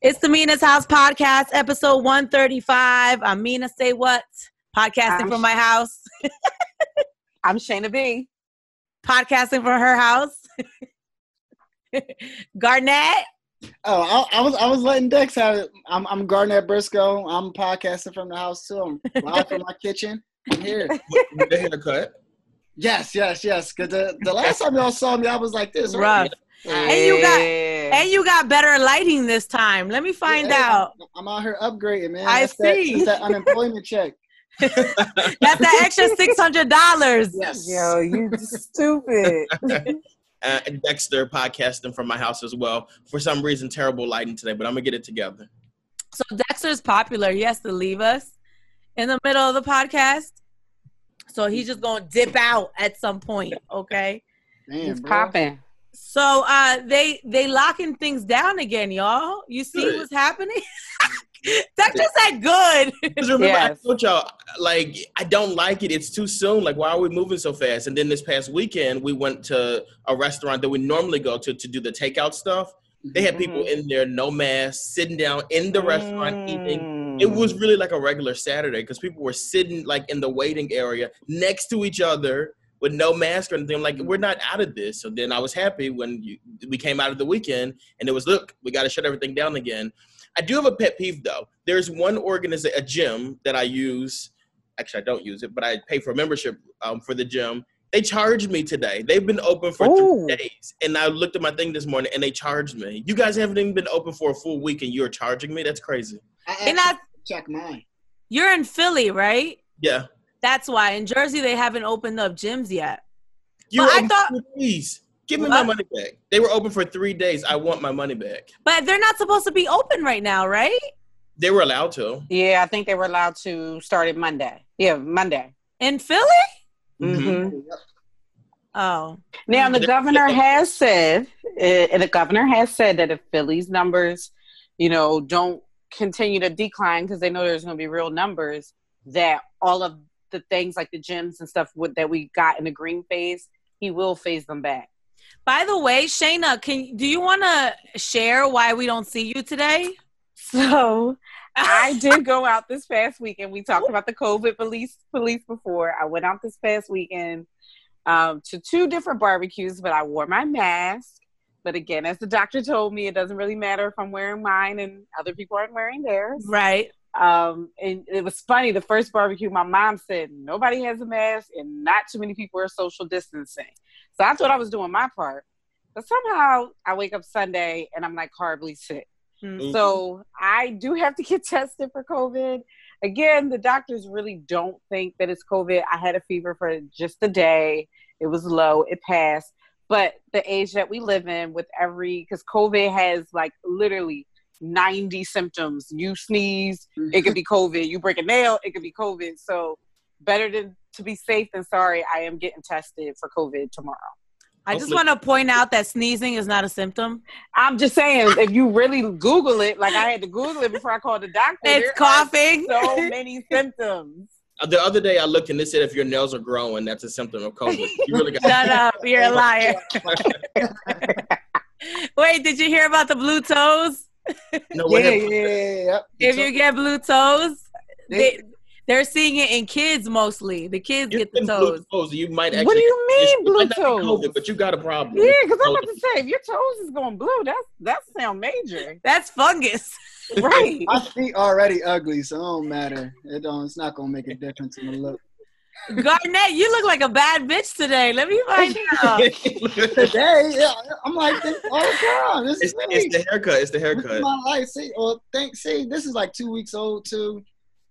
It's the Mina's House podcast, episode 135. I'm Mina Say What? Podcasting I'm from my house, I'm Shayna B. podcasting from her house. Garnett, Oh, I, I was I was letting Dex have it. I'm I'm Garnett Briscoe. I'm podcasting from the house too. I'm live from my kitchen. I'm here. with the haircut. Yes, yes, yes. Cause the, the last time y'all saw me, I was like this. rough. And you got- And you got better lighting this time. Let me find Yeah, out. I'm out here upgrading, man. I That's that- see. that's that unemployment check. That's the extra $600. Yes. Yo, you stupid. Uh, and Dexter podcasting from my house as well. For some reason, terrible lighting today, but I'm gonna get it together. So Dexter's popular. He has to leave us in the middle of the podcast. So he's just going to dip out at some point, okay? Man, He's bro. popping. So uh they they locking things down again, y'all. You see Good. what's happening? that just said good. Because remember, Yes. I told y'all, like, I don't like it. It's too soon. Like, why are we moving so fast? And then this past weekend, we went to a restaurant that we normally go to to do the takeout stuff. They had people Mhm. in there, no mask, sitting down in the restaurant eating. Mm. It was really like a regular Saturday because people were sitting like in the waiting area next to each other with no mask or anything. I'm like, we're not out of this. So then I was happy when you, we came out of the weekend and it was, look, we got to shut everything down again. I do have a pet peeve though. There's one organization, a gym that I use. Actually, I don't use it, but I pay for a membership um, for the gym. They charged me today. They've been open for Ooh. three days, and I looked at my thing this morning, and they charged me. You guys haven't even been open for a full week, and you're charging me? That's crazy. I You're actually not check mine. you're in Philly, right? Yeah. That's why. In Jersey they haven't opened up gyms yet. You But I open thought- for three. Give me What? my money back. They were open for three days. I want my money back. But they're not supposed to be open right now, right? They were allowed to. Yeah, I think they were allowed to start it Monday. Yeah, Monday. In Philly? Mhm. hmm Oh. Now the governor has said, uh, and the governor has said that if Philly's numbers, you know, don't continue to decline because they know there's going to be real numbers, that all of the things like the gyms and stuff would, that we got in the green phase, he will phase them back. By the way, Shayna, can do you want to share why we don't see you today? So I did go out this past weekend. We talked about the COVID police police before. I went out this past weekend um, to two different barbecues, but I wore my mask. But again, as the doctor told me, it doesn't really matter if I'm wearing mine and other people aren't wearing theirs. Right. Um, and it was funny. The first barbecue, my mom said nobody has a mask and not too many people are social distancing. So I thought I was doing my part. But somehow I wake up Sunday and I'm like horribly sick. Mm. So I do have to get tested for COVID. Again, the doctors really don't think that it's COVID. I had a fever for just a day. It was low. It passed. But the age that we live in with every because COVID has like literally 90 symptoms. You sneeze, it could be COVID. You break a nail, it could be COVID. So better than to be safe than sorry. I am getting tested for COVID tomorrow. I just want to point out that sneezing is not a symptom. I'm just saying, if you really Google it, like I had to Google it before I called the doctor. It's coughing. So many symptoms. Uh, The other day I looked and they said if your nails are growing, that's a symptom of COVID. You really got Shut up. You're a liar. Wait, did you hear about the blue toes? No, what yeah, yeah, yeah, yeah. If you get blue toes, They- they, they're seeing it in kids mostly. The kids You get the get blue toes. toes. You might actually. what do you mean, it blue might toes? COVID, but you got a problem. Yeah, because I'm about to say, if your toes is going blue, that's that sound major, That's fungus. right? My feet already ugly, so it don't matter. It don't. It's not gonna make a difference in the look. Garnett, you look like a bad bitch today. Let me find out. Today, yeah, I'm like this all the time. This it's, is me. it's the haircut. It's the This is haircut. my life. See, well, thank. See, this is like two weeks old too.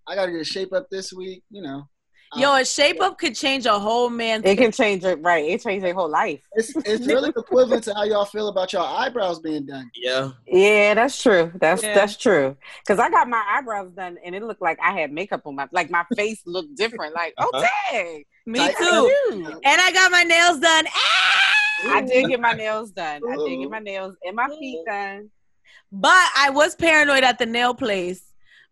I gotta get a shape up this week. You know, Yo, a shape up could change a whole man. It can change it, right? It changed their whole life. it's it's really equivalent to how y'all feel about your eyebrows being done. Yeah. Yeah, that's true. That's Yeah. that's true. Because I got my eyebrows done, and it looked like I had makeup on my like my face looked different. Like, Uh-huh. dang, Me Like- too. Cute. And I got my nails done. Ah! I did get my nails done. I did get my nails and my feet done. But I was paranoid at the nail place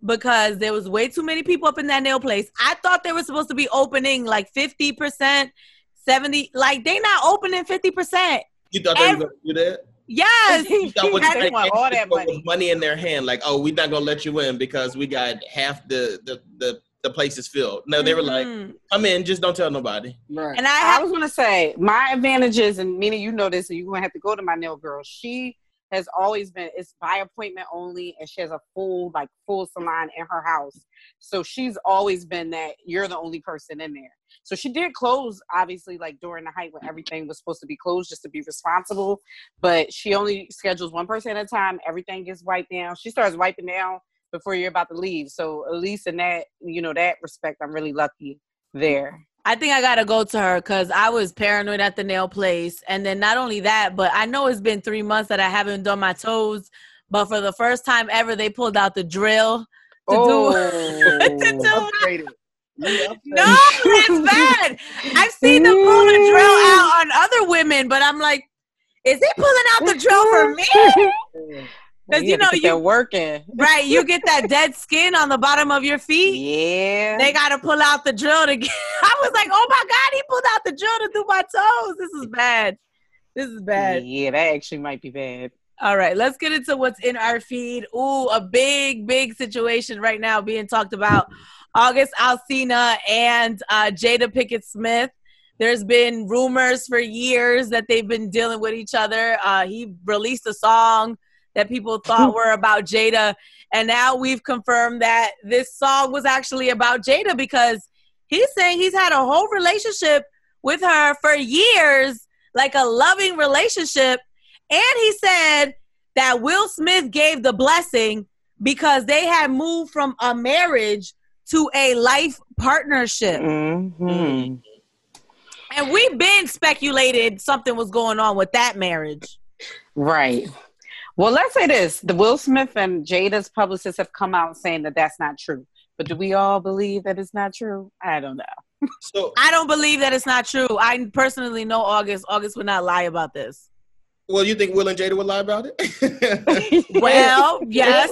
because there was way too many people up in that nail place. I thought they were supposed to be opening like 50%, 70 like they not opening 50%. You thought they were going to do that? Yes. You thought what They you- want all that with money. money in their hand. Like, oh, we're not gonna let you in because we got half the the the, the place is filled. No, they were like, Mhm. come in, just don't tell nobody. Right. and I I was gonna say my advantages, and meaning you know this, and you're gonna have to go to my nail girl. She has always been it's by appointment only, and she has a full like full salon in her house. So she's always been that you're the only person in there. So she did close, obviously, like during the height when everything was supposed to be closed, just to be responsible. But she only schedules one person at a time. Everything gets wiped down. She starts wiping down before you're about to leave. So at least in that, you know, that respect, I'm really lucky there. I think I gotta go to her because I was paranoid at the nail place, and then not only that, but I know it's been three months that I haven't done my toes. But for the first time ever, they pulled out the drill to Oh. do to do Upgraded. Upgraded. No, it's bad. I've seen them pull the drill out on other women, but I'm like, is he pulling out the drill for me? Because you know you're working. right, you get that dead skin on the bottom of your feet. Yeah. They got to pull out the drill to get. I was like, oh my god, he pulled out the drill to do my toes. This is bad. This is bad. Yeah, that actually might be bad. All right, let's get into what's in our feed. Ooh, a big, big situation right now being talked about. August Alsina and uh, Jada Pinkett Smith. There's been rumors for years that they've been dealing with each other. Uh, he released a song that people thought were about Jada, and now we've confirmed that this song was actually about Jada because he's saying he's had a whole relationship with her for years, like a loving relationship. And he said that Will Smith gave the blessing because they had moved from a marriage to a life partnership. Mm-hmm. And we've been speculated something was going on with that marriage. Right. Well, let's say this: the Will Smith and Jada's publicists have come out saying that that's not true. But do we all believe that it's not true? I don't know. So, I don't believe that it's not true. I personally know August. August would not lie about this. Well, you think Will and Jada would lie about it? Well, yes.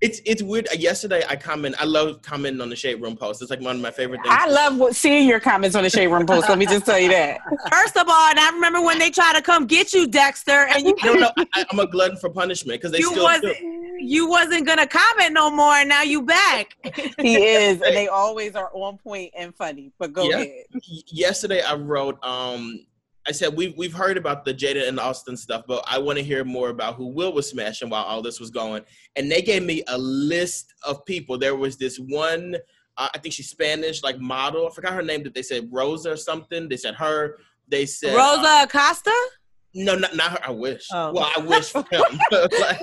it's it's weird. Yesterday, I comment. I love commenting on the shade room post. It's like one of my favorite things. I love seeing your comments on the Shade Room post. Let me just tell you that. First of all, and I remember when they tried to come get you, Dexter, and you I don't know. I, I'm a glutton for punishment because they you still. wasn't you wasn't gonna comment no more, and now you back. He is, and they always are on point and funny. But go Yeah. ahead. Yesterday I wrote um I said we've we've heard about the Jada and Austin stuff, but I want to hear more about who Will was smashing while all this was going. And they gave me a list of people. There was this one, uh, I think she's Spanish, like model. I forgot her name. That they said Rosa or something. They said her. They said uh, Rosa Acosta? no, not not her. I wish. Oh. Well, I wish for him. Like,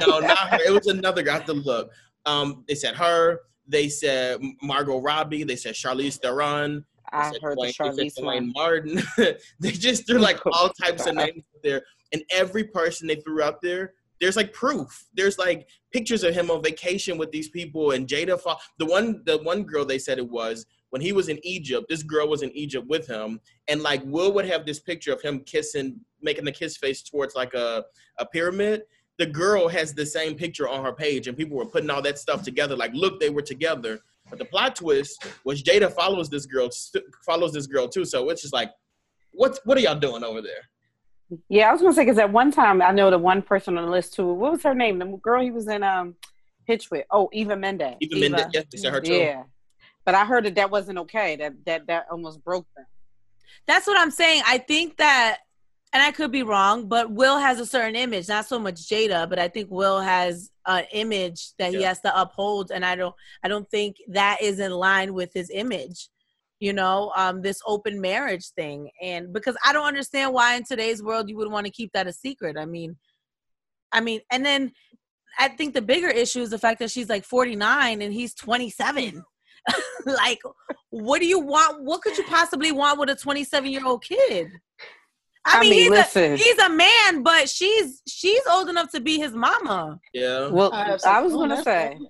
no, not her. It was another guy. I have to look. Um, they said her. They said Margot Robbie. They said Charlize Theron. I heard the Dwayne- they Charlize said. Duane Martin. they just threw like all types of names out there, and every person they threw out there, there's like proof. There's like pictures of him on vacation with these people, and Jada. Fa- the one, the one girl they said it was when he was in Egypt. This girl was in Egypt with him, and like Will would have this picture of him kissing, making the kiss face towards like a a pyramid. The girl has the same picture on her page, and people were putting all that stuff together. Like, look, they were together. But the plot twist was Jada follows this girl, follows this girl too. So it's just like, what's what are y'all doing over there? Yeah, I was gonna say because at one time I know the one person on the list too. What was her name? The girl he was in um Hitch with. Oh, Eva Mendes. Even Eva. Mendes, yes, they said her too. Yeah, but I heard that that wasn't okay. That that that almost broke them. That's what I'm saying. I think that, and I could be wrong, but Will has a certain image, not so much Jada, but I think Will has an image that he has to uphold, and I don't, I don't think that is in line with his image. You know, um, this open marriage thing, and because I don't understand why in today's world you would want to keep that a secret. I mean, I mean, and then I think the bigger issue is the fact that she's like 49 and he's 27. like, what do you want? What could you possibly want with a 27 year old kid? I, I mean, mean, he's, listen. A, he's a man, but she's she's old enough to be his mama. Yeah. Well, I I was gonna say. fun.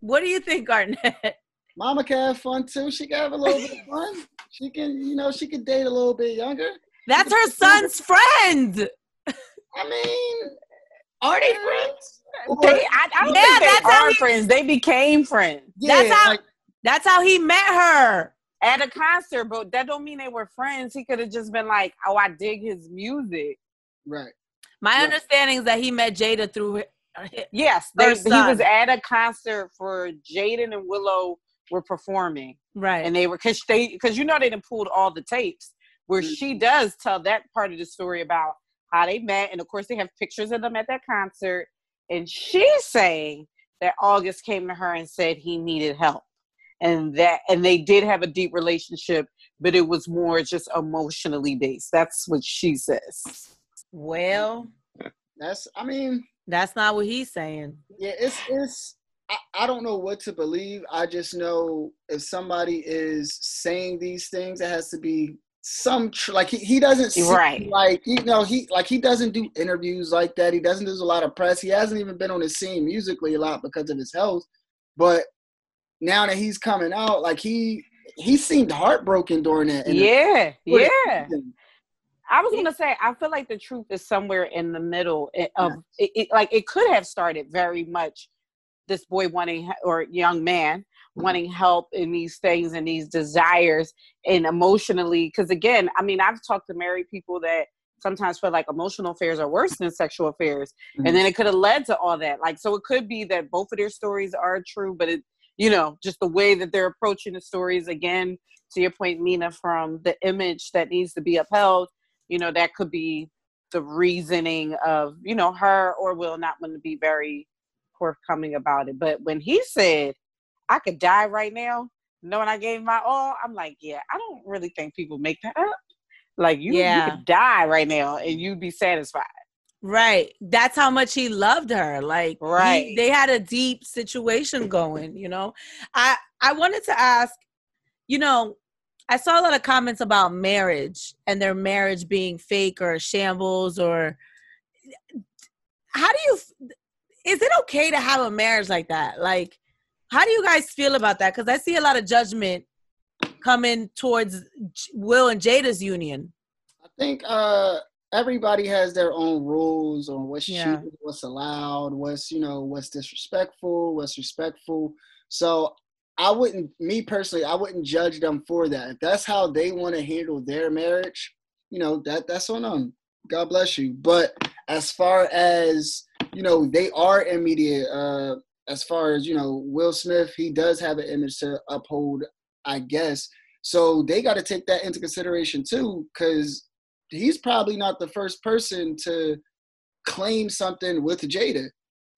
What do you think, Garnett? Mama can have fun too. She can have a little bit of fun. She can, you know, she can date a little bit younger. That's her son's friend. I mean, are they friends? They, I, I don't Yeah, think that's they how are he- friends. They became friends That's how- like, That's how he met her. At a concert, but that don't mean they were friends. He could have just been like, "Oh, I dig his music." right. My Yeah. understanding is that he met Jada through. hi- hi- Yes, they, Her he was at a concert for Jaden and Willow were performing, Right. and they were because they because you know they done pulled all the tapes where Mm-hmm. she does tell that part of the story about how they met, and of course they have pictures of them at that concert, and she's saying that August came to her and said he needed help, and that and they did have a deep relationship, but it was more just emotionally based. That's what she says. well, That's. I mean, that's not what he's saying. yeah. It's. It's. I, I don't know what to believe. I just know if somebody is saying these things, it has to be some tr- like he, he doesn't seem Right. like you know he like he doesn't do interviews like that. He doesn't do a lot of press. He hasn't even been on the scene musically a lot because of his health. But now that he's coming out, like he he seemed heartbroken during that. Yeah, yeah. season. I was gonna say I feel like the truth is somewhere in the middle i- of it, it. Like it could have started very much this boy wanting or young man wanting help in these things and these desires and emotionally. Because again, I mean, I've talked to married people that sometimes feel like emotional affairs are worse than sexual affairs, Mhm. and then it could have led to all that. Like, so it could be that both of their stories are true, but it, you know, just the way that they're approaching the stories again. To your point, Mina, from the image that needs to be upheld you know that could be the reasoning of you know her or will not want to be very forthcoming about it but when he said i could die right now knowing i gave my all i'm like yeah i don't really think people make that up like you, Yeah. you could die right now and you'd be satisfied Right. That's how much he loved her. Like he- Right. they had a deep situation going, you know. I I wanted to ask, you know, I saw a lot of comments about marriage and their marriage being fake or shambles or how do you f- is it okay to have a marriage like that? Like how do you guys feel about that? Cuz I see a lot of judgment coming towards Will and Jada's union. I think uh everybody has their own rules on what's Yeah. cheating, what's allowed, what's you know, what's disrespectful, what's respectful. So I wouldn't me personally, I wouldn't judge them for that. If that's how they want to handle their marriage, you know, that that's on them. God bless you. But as far as you know, they are immediate. Uh, as far as you know, Will Smith, he does have an image to uphold, I guess. So they got to take that into consideration too, because he's probably not the first person to claim something with Jada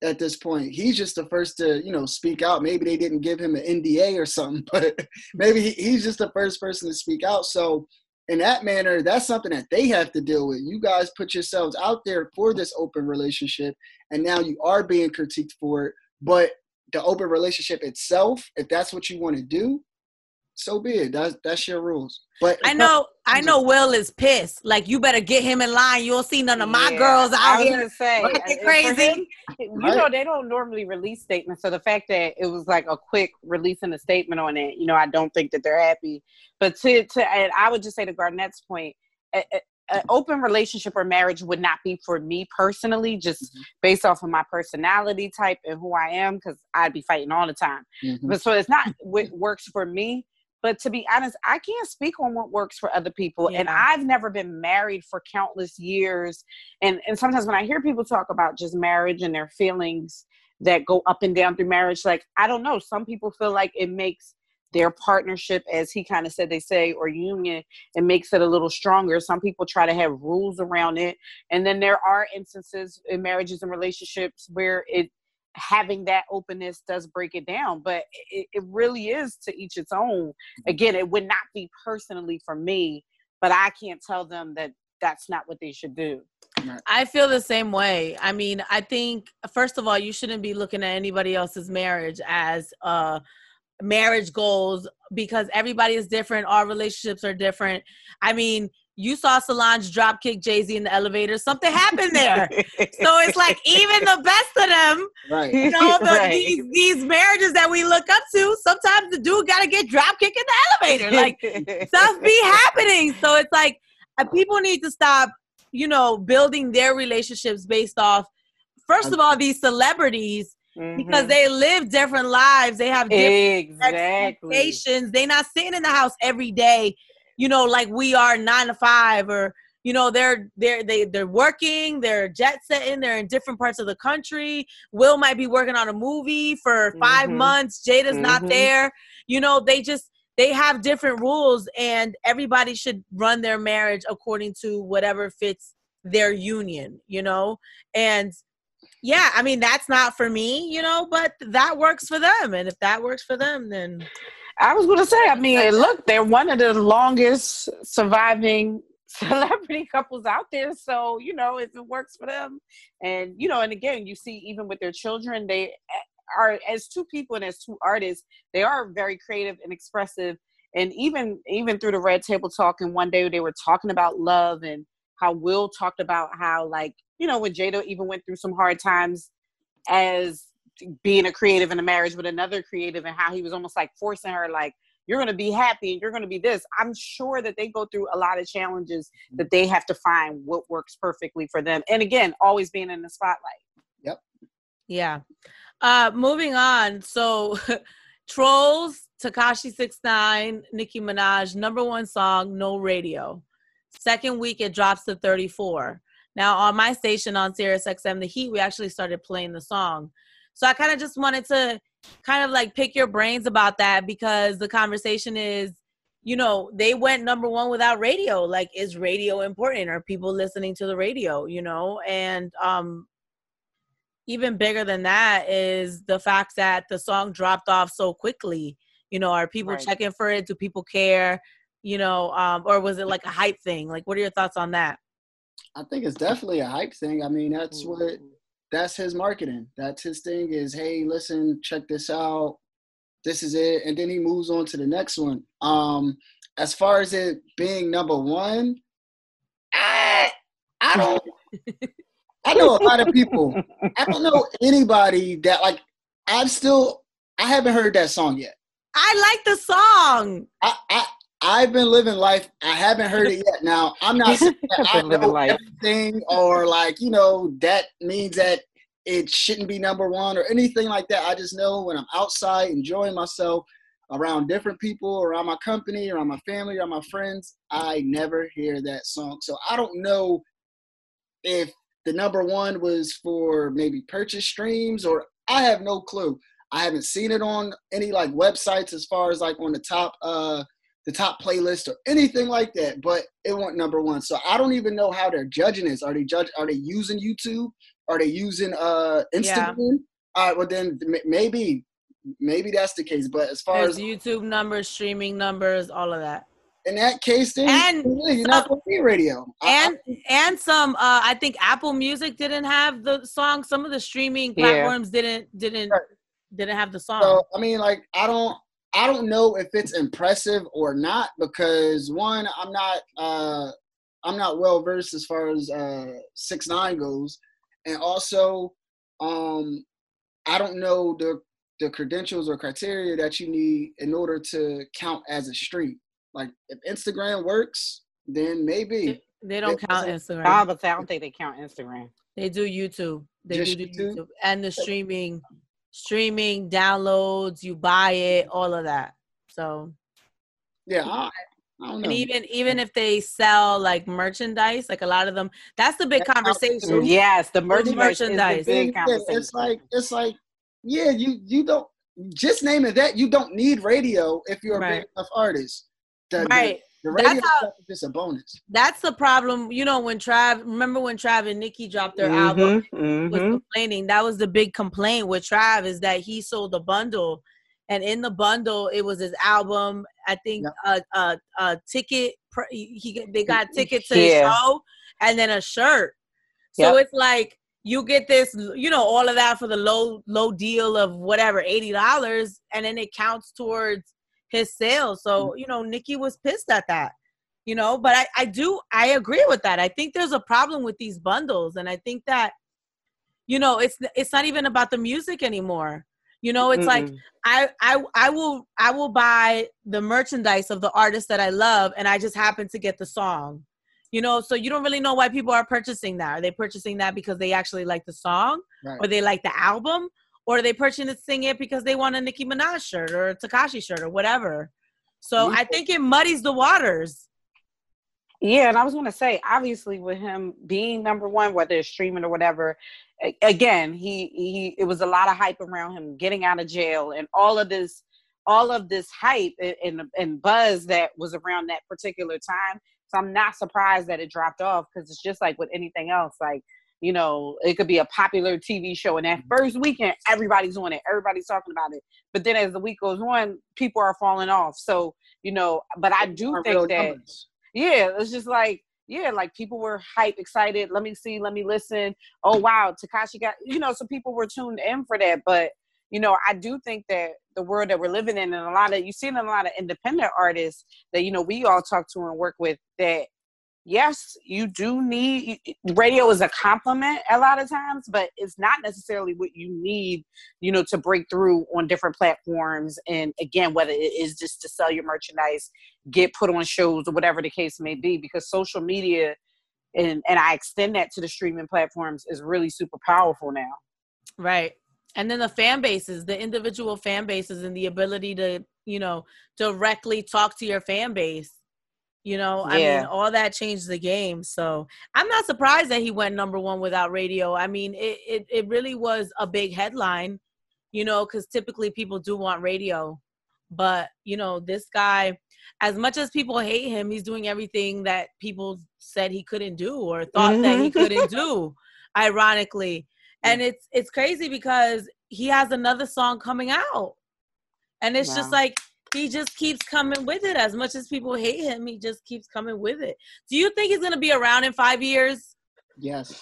at this point. He's just the first to, you know, speak out. Maybe they didn't give him an NDA or something, but maybe he, he's just the first person to speak out. So in that manner, that's something that they have to deal with. You guys put yourselves out there for this open relationship, and now you are being critiqued for it. But the open relationship itself, if that's what you want to do, so be it. That's that's your rules. But I know, I know. Will is pissed. Like you better get him in line. You don't see none of my Yeah, girls I out was here. gonna say, acting crazy. him, you know, they don't normally release statements. So the fact that it was like a quick releasing a statement on it, you know, I don't think that they're happy. But to to, and I would just say to Garnett's point, a- a- an open relationship or marriage would not be for me personally, just Mhm. based off of my personality type and who I am, because I'd be fighting all the time. Mhm. But so it's not what works for me. But to be honest, I can't speak on what works for other people. And I've never been married for countless years. And and sometimes when I hear people talk about just marriage and their feelings that go up and down through marriage, like I don't know, some people feel like it makes their partnership, as he kind of said they say, or union, it makes it a little stronger. Some people try to have rules around it. And then there are instances in marriages and relationships where it having that openness does break it down but it, it really is to each its own again it would not be personally for me but i can't tell them that that's not what they should do I feel the same way. I mean, I think first of all, you shouldn't be looking at anybody else's marriage as uh marriage goals because everybody is different. Our relationships are different. I mean, you saw Solange drop kick Jay Z in the elevator. Something happened there. so it's like even the best of them, right. you know, the, Right. these these marriages that we look up to. Sometimes the dude got to get drop kicked in the elevator. Like stuff be happening. So it's like uh, people need to stop, you know, building their relationships based off. First of all, these celebrities because Mhm. they live different lives. They have different exactly expectations. They're not sitting in the house every day, you know, like we are nine to five or you know they're they're they, they're working they're jet setting they're in different parts of the country. Will might be working on a movie for 5 Mhm. months. Jada's not Mhm. there. You know they just they have different rules and everybody should run their marriage according to whatever fits their union you know? And yeah i mean that's not for me you know but that works for them. And if that works for them then I was going to say, I mean, look, they're one of the longest surviving celebrity couples out there. So, you know, if it works for them, and, you know, and again, you see, even with their children, they eh, are, as two people and as two artists, they are very creative and expressive. And even, even through the Red Table Talk, and one day they were talking about love and how Will talked about how, like, you know, when Jada even went through some hard times as being a creative in a marriage with another creative and how he was almost like forcing her like you're going to be happy and you're going to be this i'm sure that they go through a lot of challenges that they have to find what works perfectly for them and again always being in the spotlight yep Yeah. Uh moving on. So Trollz, Tekashi 69, Nicki Minaj, number one song, no radio. Second week it drops to 34. Now on my station on Sirius XM The Heat, we actually started playing the song. So I kind of just wanted to kind of like pick your brains about that because the conversation is you know, they went number one without radio. Like, is radio important? Are people listening to the radio? You know, and um, even bigger than that is the fact that the song dropped off so quickly. You know, are people Right. checking for it? Do people care? You know, um, or was it like a hype thing? Like, what are your thoughts on that? I think it's definitely a hype thing. I mean, that's what that's his marketing. That's his thing is, hey, listen, check this out. This is it. And then he moves on to the next one. Um, as far as it being number one, I I don't I know a lot of people. I don't know anybody that like I've still I haven't heard that song yet. I like the song. I, I I've been living life. I haven't heard it yet. Now I'm not saying that I living know life. everything or like you know that means that it shouldn't be number one or anything like that. I just know when I'm outside enjoying myself around different people, around my company, around my family, around my friends, I never hear that song. So I don't know if the number one was for maybe purchase streams or I have no clue. I haven't seen it on any like websites as far as like on the top uh the top playlist or anything like that, but it went number one. So I don't even know how they're judging this. Are they judge are they using YouTube? Are they using uh Yeah. Instagram? All right, well then m- maybe maybe that's the case. But as far There's as YouTube numbers, streaming numbers, all of that. in that case, then And yeah, you're not going to be radio. I- I- and and some uh i think apple music didn't have the song some of the streaming Yeah. platforms didn't didn't Right. didn't have the song So I mean, like, I don't, I don't know if it's impressive or not because one, I'm not, uh, I'm not well versed as far as uh, six nine goes, and also, um, I don't know the the credentials or criteria that you need in order to count as a street. Like, if Instagram works, then maybe. they don't it count instagram I would say I don't think they count Instagram. they do youtube they Just do, do YouTube? YouTube. and the streaming streaming downloads you buy it all of that so Yeah, I, I don't know. and even even if they sell like merchandise like a lot of them that's the big That counts too. conversation Yes, the merchandise, merchandise. is the big conversation. it's like it's like yeah, you you don't just name it that you don't need radio if you're a big enough artist. The, the- right the, That's radio how- stuff is just a bonus. that's the problem you know when trav remember when trav and nicki dropped their album Mhm, was complaining. That was the big complaint with Trav is that he sold a bundle, and in the bundle it was his album. I think a a, a ticket. He they got tickets to his Yeah. show, and then a shirt. So Yep. it's like you get this, you know, all of that for the low low deal of whatever eighty dollars, and then it counts towards his sales. So mm-hmm. you know, Nicki was pissed at that. You know, but I, I do I agree with that. I think there's a problem with these bundles, and I think that you know it's it's not even about the music anymore you know it's like Mm-mm. I, I i will i will buy the merchandise of the artist that i love and i just happen to get the song you know so you don't really know why people are purchasing that are they purchasing that because they actually like the song Right. or they like the album or they purchasing it because they want a nicki minaj shirt or a tekashi shirt or whatever so i think it muddies the waters Yeah, and I was going to say, obviously, with him being number one, whether it's streaming or whatever, again, he he it was a lot of hype around him getting out of jail and all of this, all of this hype and and, and buzz that was around that particular time. So I'm not surprised that it dropped off because it's just like with anything else, like. You know, it could be a popular TV show, and that mm-hmm. first weekend, everybody's on it, everybody's talking about it. But then as the week goes on, people are falling off. So, you know, but I do think that numbers yeah, it's just like yeah, like people were hype, excited. Let me see, let me listen. Oh wow, Tekashi got you know, so people were tuned in for that. But you know, I do think that the world that we're living in, and a lot of you see in a lot of independent artists that you know we all talk to and work with that yes, you do need radio is a compliment a lot of times, but it's not necessarily what you need, you know, to break through on different platforms. And again, whether it is just to sell your merchandise, get put on shows, or whatever the case may be, because social media and and I extend that to the streaming platforms is really super powerful now. Right. And then the fan bases, the individual fan bases, and the ability to, you know, directly talk to your fan base you know, I mean, all that changed the game. So I'm not surprised that he went number one without radio. I mean, it, it, it really was a big headline, you know, because typically people do want radio. But, you know, this guy, as much as people hate him, he's doing everything that people said he couldn't do or thought mm-hmm. that he mm-hmm. couldn't do, ironically. And it's it's crazy because he has another song coming out. And it's wow. just like he just keeps coming with it. As much as people hate him, he just keeps coming with it. Do you think he's going to be around in five years? Yes.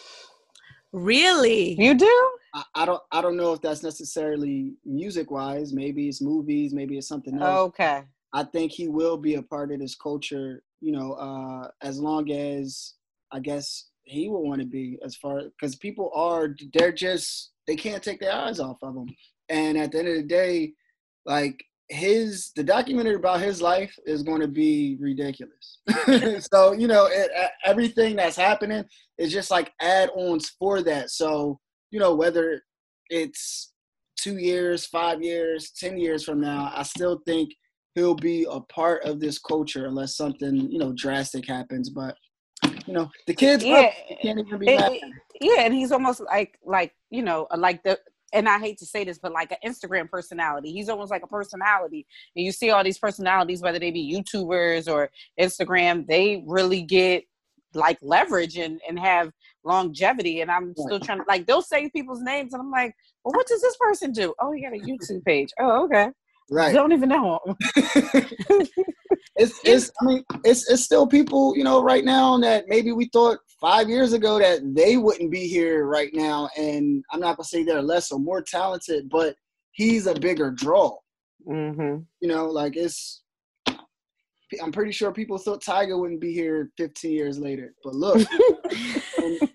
Really? You do? I, I don't. I don't know if that's necessarily music wise. Maybe it's movies. Maybe it's something else. Okay. I think he will be a part of this culture. You know, uh, as long as I guess he will want to be. As far because people are, they're just they can't take their eyes off of him. And at the end of the day, like his the documentary about his life is going to be ridiculous. so you know it, everything that's happening is just like add-ons for that. So you know whether it's two years, five years, ten years from now, I still think he'll be a part of this culture unless something you know drastic happens. But you know the kids yeah, can't even be it, yeah, and he's almost like like you know like the and I hate to say this, but like an Instagram personality. He's almost like a personality. And you see all these personalities, whether they be YouTubers or Instagram, they really get like leverage and, and have longevity. And I'm still trying to like they'll say people's names and I'm like, well, what does this person do? Oh, he got a YouTube page. Oh, okay. Right. Don't even know. it's it's I mean it's it's still people you know right now that maybe we thought five years ago that they wouldn't be here right now, and I'm not gonna say they're less or more talented, but he's a bigger draw. Mm-hmm. You know, like it's. I'm pretty sure people thought Tiger wouldn't be here 15 years later, but look, and, and,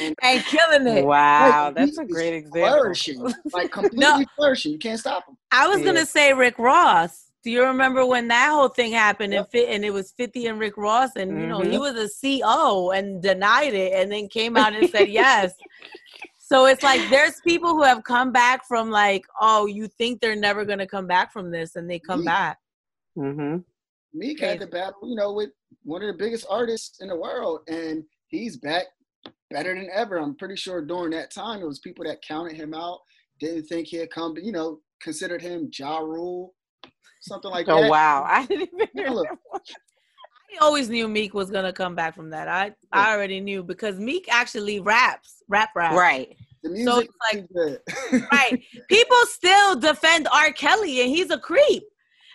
and, and, killing it. Wow, like, that's a great example. Flourishing, like completely no, flourishing. You can't stop him. I was yeah. gonna say Rick Ross. Do you remember when that whole thing happened yep. and fit and it was 50 and Rick Ross and mm-hmm. you know he mm-hmm. was a CO and denied it and then came out and said yes. So it's like there's people who have come back from like, oh, you think they're never gonna come back from this and they come Meek. back. Mm-hmm. Meek had to battle, you know, with one of the biggest artists in the world and he's back better than ever. I'm pretty sure during that time it was people that counted him out, didn't think he'd come, but you know, considered him Ja Rule something like oh, that. Oh wow, I didn't even hear that one. I always knew Meek was gonna come back from that. I I already knew because Meek actually raps, rap rap. Right. so it's like right. People still defend R. Kelly and he's a creep.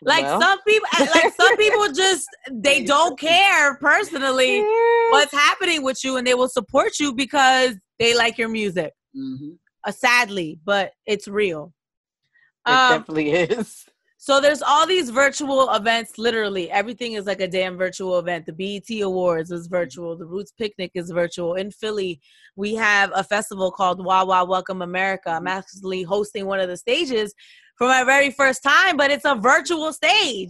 Like well. some people like some people just they don't care personally what's happening with you and they will support you because they like your music. Mm-hmm. Uh, sadly, but it's real. It um, definitely is. So there's all these virtual events. Literally, everything is like a damn virtual event. The BET Awards is virtual. The Roots Picnic is virtual. In Philly, we have a festival called Wawa Welcome America. I'm actually hosting one of the stages for my very first time, but it's a virtual stage.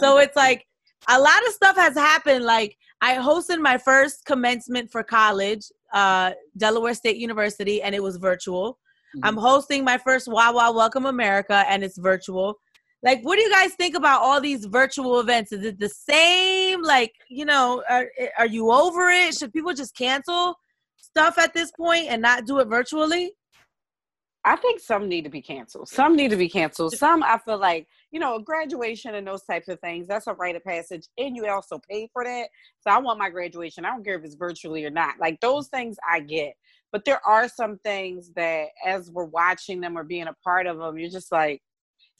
So it's like a lot of stuff has happened. Like I hosted my first commencement for college, uh, Delaware State University, and it was virtual. Mm-hmm. I'm hosting my first Wawa Welcome America, and it's virtual like what do you guys think about all these virtual events is it the same like you know are, are you over it should people just cancel stuff at this point and not do it virtually I think some need to be canceled. Some need to be canceled. Some I feel like, you know, graduation and those types of things, that's a rite of passage. And you also pay for that. So I want my graduation. I don't care if it's virtually or not. Like those things I get. But there are some things that as we're watching them or being a part of them, you're just like,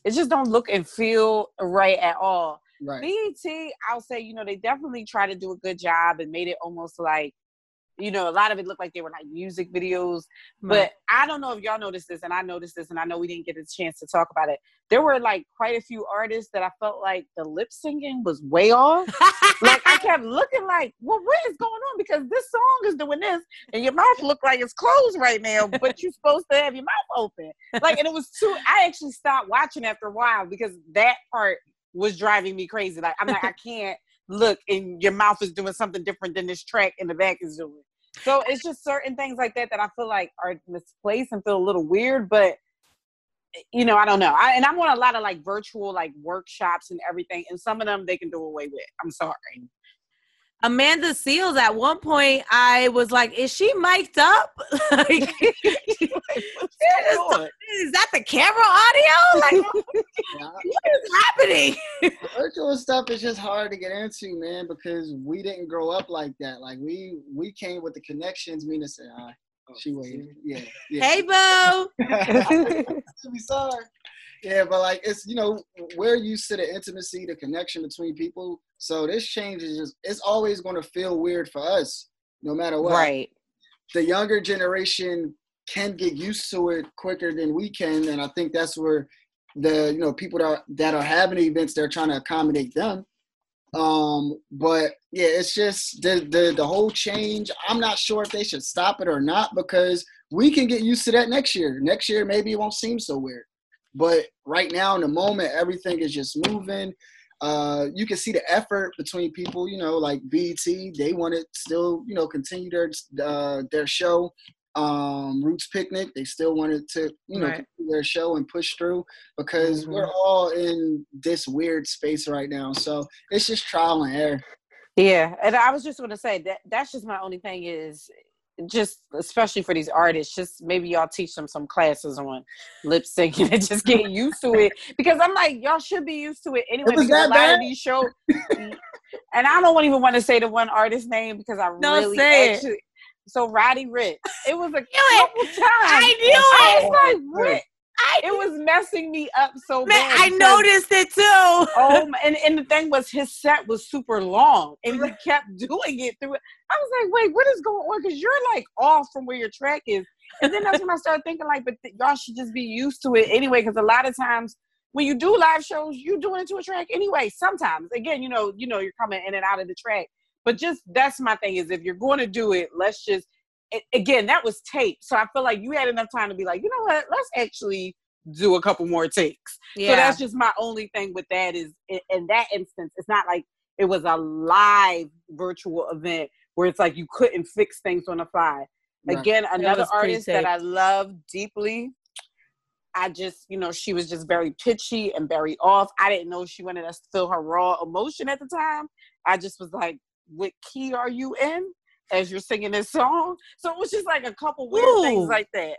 it just don't look and feel right at all. Right. BET, I'll say, you know, they definitely try to do a good job and made it almost like you know, a lot of it looked like they were like music videos. But I don't know if y'all noticed this, and I noticed this, and I know we didn't get a chance to talk about it. There were like quite a few artists that I felt like the lip syncing was way off. like I kept looking like, well, what is going on? Because this song is doing this, and your mouth look like it's closed right now, but you're supposed to have your mouth open. Like, and it was too. I actually stopped watching after a while because that part was driving me crazy. Like I'm like, I can't look and your mouth is doing something different than this track in the back is doing. So it's just certain things like that that I feel like are misplaced and feel a little weird, but eh, you know, I don't know. I, and I'm on a lot of like virtual like workshops and everything, and some of them they can do away with. I'm sorry. Amanda Seales, at one point, I was like, is she mic'd up? like, is, is, that the camera audio? Like, what is happening? Virtual stuff is just hard to get into, man, because we didn't grow up like that. Like, we we came with the connections. Mina said, "Hi." Oh, she waited. Yeah, yeah. Hey, Bo. we saw her. Yeah, but like it's you know we're used to the intimacy, the connection between people. So this change is just it's always going to feel weird for us, no matter what. Right. The younger generation can get used to it quicker than we can, and I think that's where the you know people that are, that are having events they're trying to accommodate them. Um, but yeah, it's just the the the whole change. I'm not sure if they should stop it or not because we can get used to that next year. Next year maybe it won't seem so weird. But right now, in the moment, everything is just moving. Uh, you can see the effort between people. You know, like BT, they want to still, you know, continue their uh, their show. Um, Roots Picnic, they still wanted to, you know, right. their show and push through because mm-hmm. we're all in this weird space right now. So it's just trial and error. Yeah, and I was just going to say that that's just my only thing is just especially for these artists, just maybe y'all teach them some classes on lip syncing and just get used to it. Because I'm like, y'all should be used to it anyway. It because a lot bad? of these shows, and I don't even want to say the one artist name because I no, really say actually. It. So Roddy Ricch, it was a couple it. times. I knew I it. Was like, Ricch, I, it was messing me up so Man, bad. I noticed it too. oh, and, and the thing was, his set was super long, and he kept doing it through it. I was like, wait, what is going on? Because you're like off from where your track is. And then that's when I started thinking, like, but th- y'all should just be used to it anyway. Because a lot of times when you do live shows, you're doing it to a track anyway. Sometimes, again, you know, you know, you're coming in and out of the track. But just that's my thing is if you're going to do it, let's just again, that was tape. So I feel like you had enough time to be like, you know what, let's actually do a couple more takes. Yeah. So that's just my only thing with that is in, in that instance, it's not like it was a live virtual event where it's like you couldn't fix things on the fly. Right. Again, another artist that I love deeply. I just, you know, she was just very pitchy and very off. I didn't know she wanted us to feel her raw emotion at the time. I just was like, what key are you in? As you're singing this song. So it was just like a couple weird Ooh. things like that.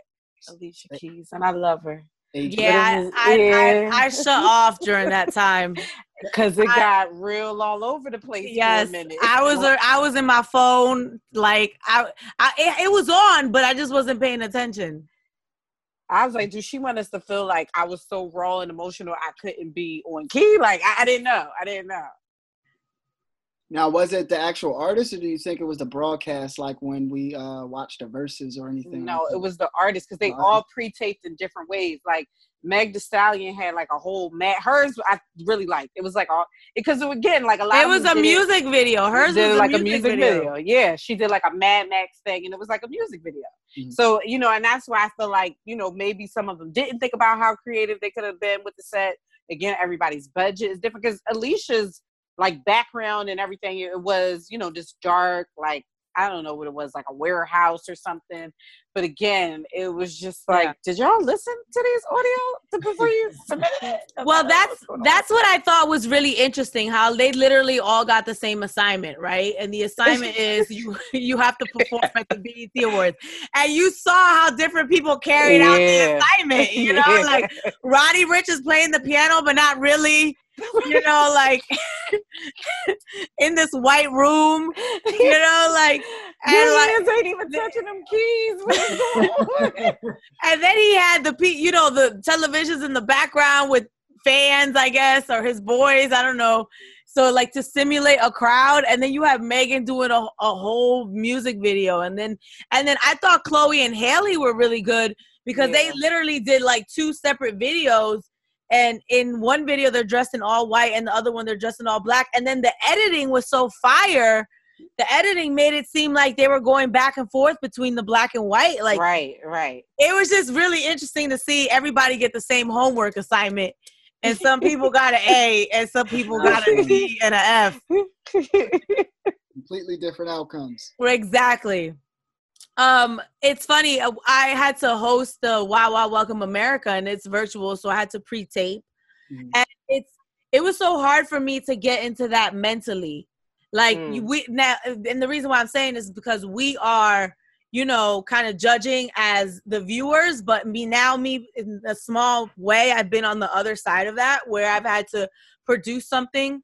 Alicia Keys, and I love her. Yeah, I. I, I, I, shut off during that time because it got real all over the place. Yes, I was uh, I was in my phone like I, I it, it was on, but I just wasn't paying attention. I was like, do she want us to feel like I was so raw and emotional I couldn't be on key? Like I, I didn't know. I didn't know. Now, was it the actual artist, or do you think it was the broadcast, like when we uh, watched the verses or anything? No, like it was the artist because they the all pre-taped in different ways. Like Meg Thee Stallion had like a whole mat. Hers I really liked. It was like all because again, like a lot. It was a music it, video. Hers was like a music, a music video. video. Yeah, she did like a Mad Max thing, and it was like a music video. Mm-hmm. So you know, and that's why I feel like you know maybe some of them didn't think about how creative they could have been with the set. Again, everybody's budget is different because Alicia's like background and everything it was you know just dark like I don't know what it was, like a warehouse or something. But again, it was just like, yeah. did y'all listen to these audio before you it? Well, that's that's what I thought was really interesting. How they literally all got the same assignment, right? And the assignment is you you have to perform at the BET Awards, and you saw how different people carried yeah. out the assignment. You know, yeah. like Roddy Ricch is playing the piano, but not really you know, like in this white room, you know, like and like ain't even touching them keys. and then he had the you know the televisions in the background with fans, I guess, or his boys. I don't know. So like to simulate a crowd, and then you have Megan doing a, a whole music video, and then and then I thought Chloe and Halle were really good because yeah. they literally did like two separate videos and in one video they're dressed in all white and the other one they're dressed in all black. And then the editing was so fire the editing made it seem like they were going back and forth between the black and white. Like right right. it was just really interesting to see everybody get the same homework assignment. And some people got an a and some people got a d and an f. Completely different outcomes. Exactly um, it's funny. Uh, I had to host the Wawa Welcome America, and it's virtual, so I had to pre-tape, mm-hmm. and it's it was so hard for me to get into that mentally. Like mm. we now, and the reason why I'm saying is because we are, you know, kind of judging as the viewers, but me now, me in a small way, I've been on the other side of that where I've had to produce something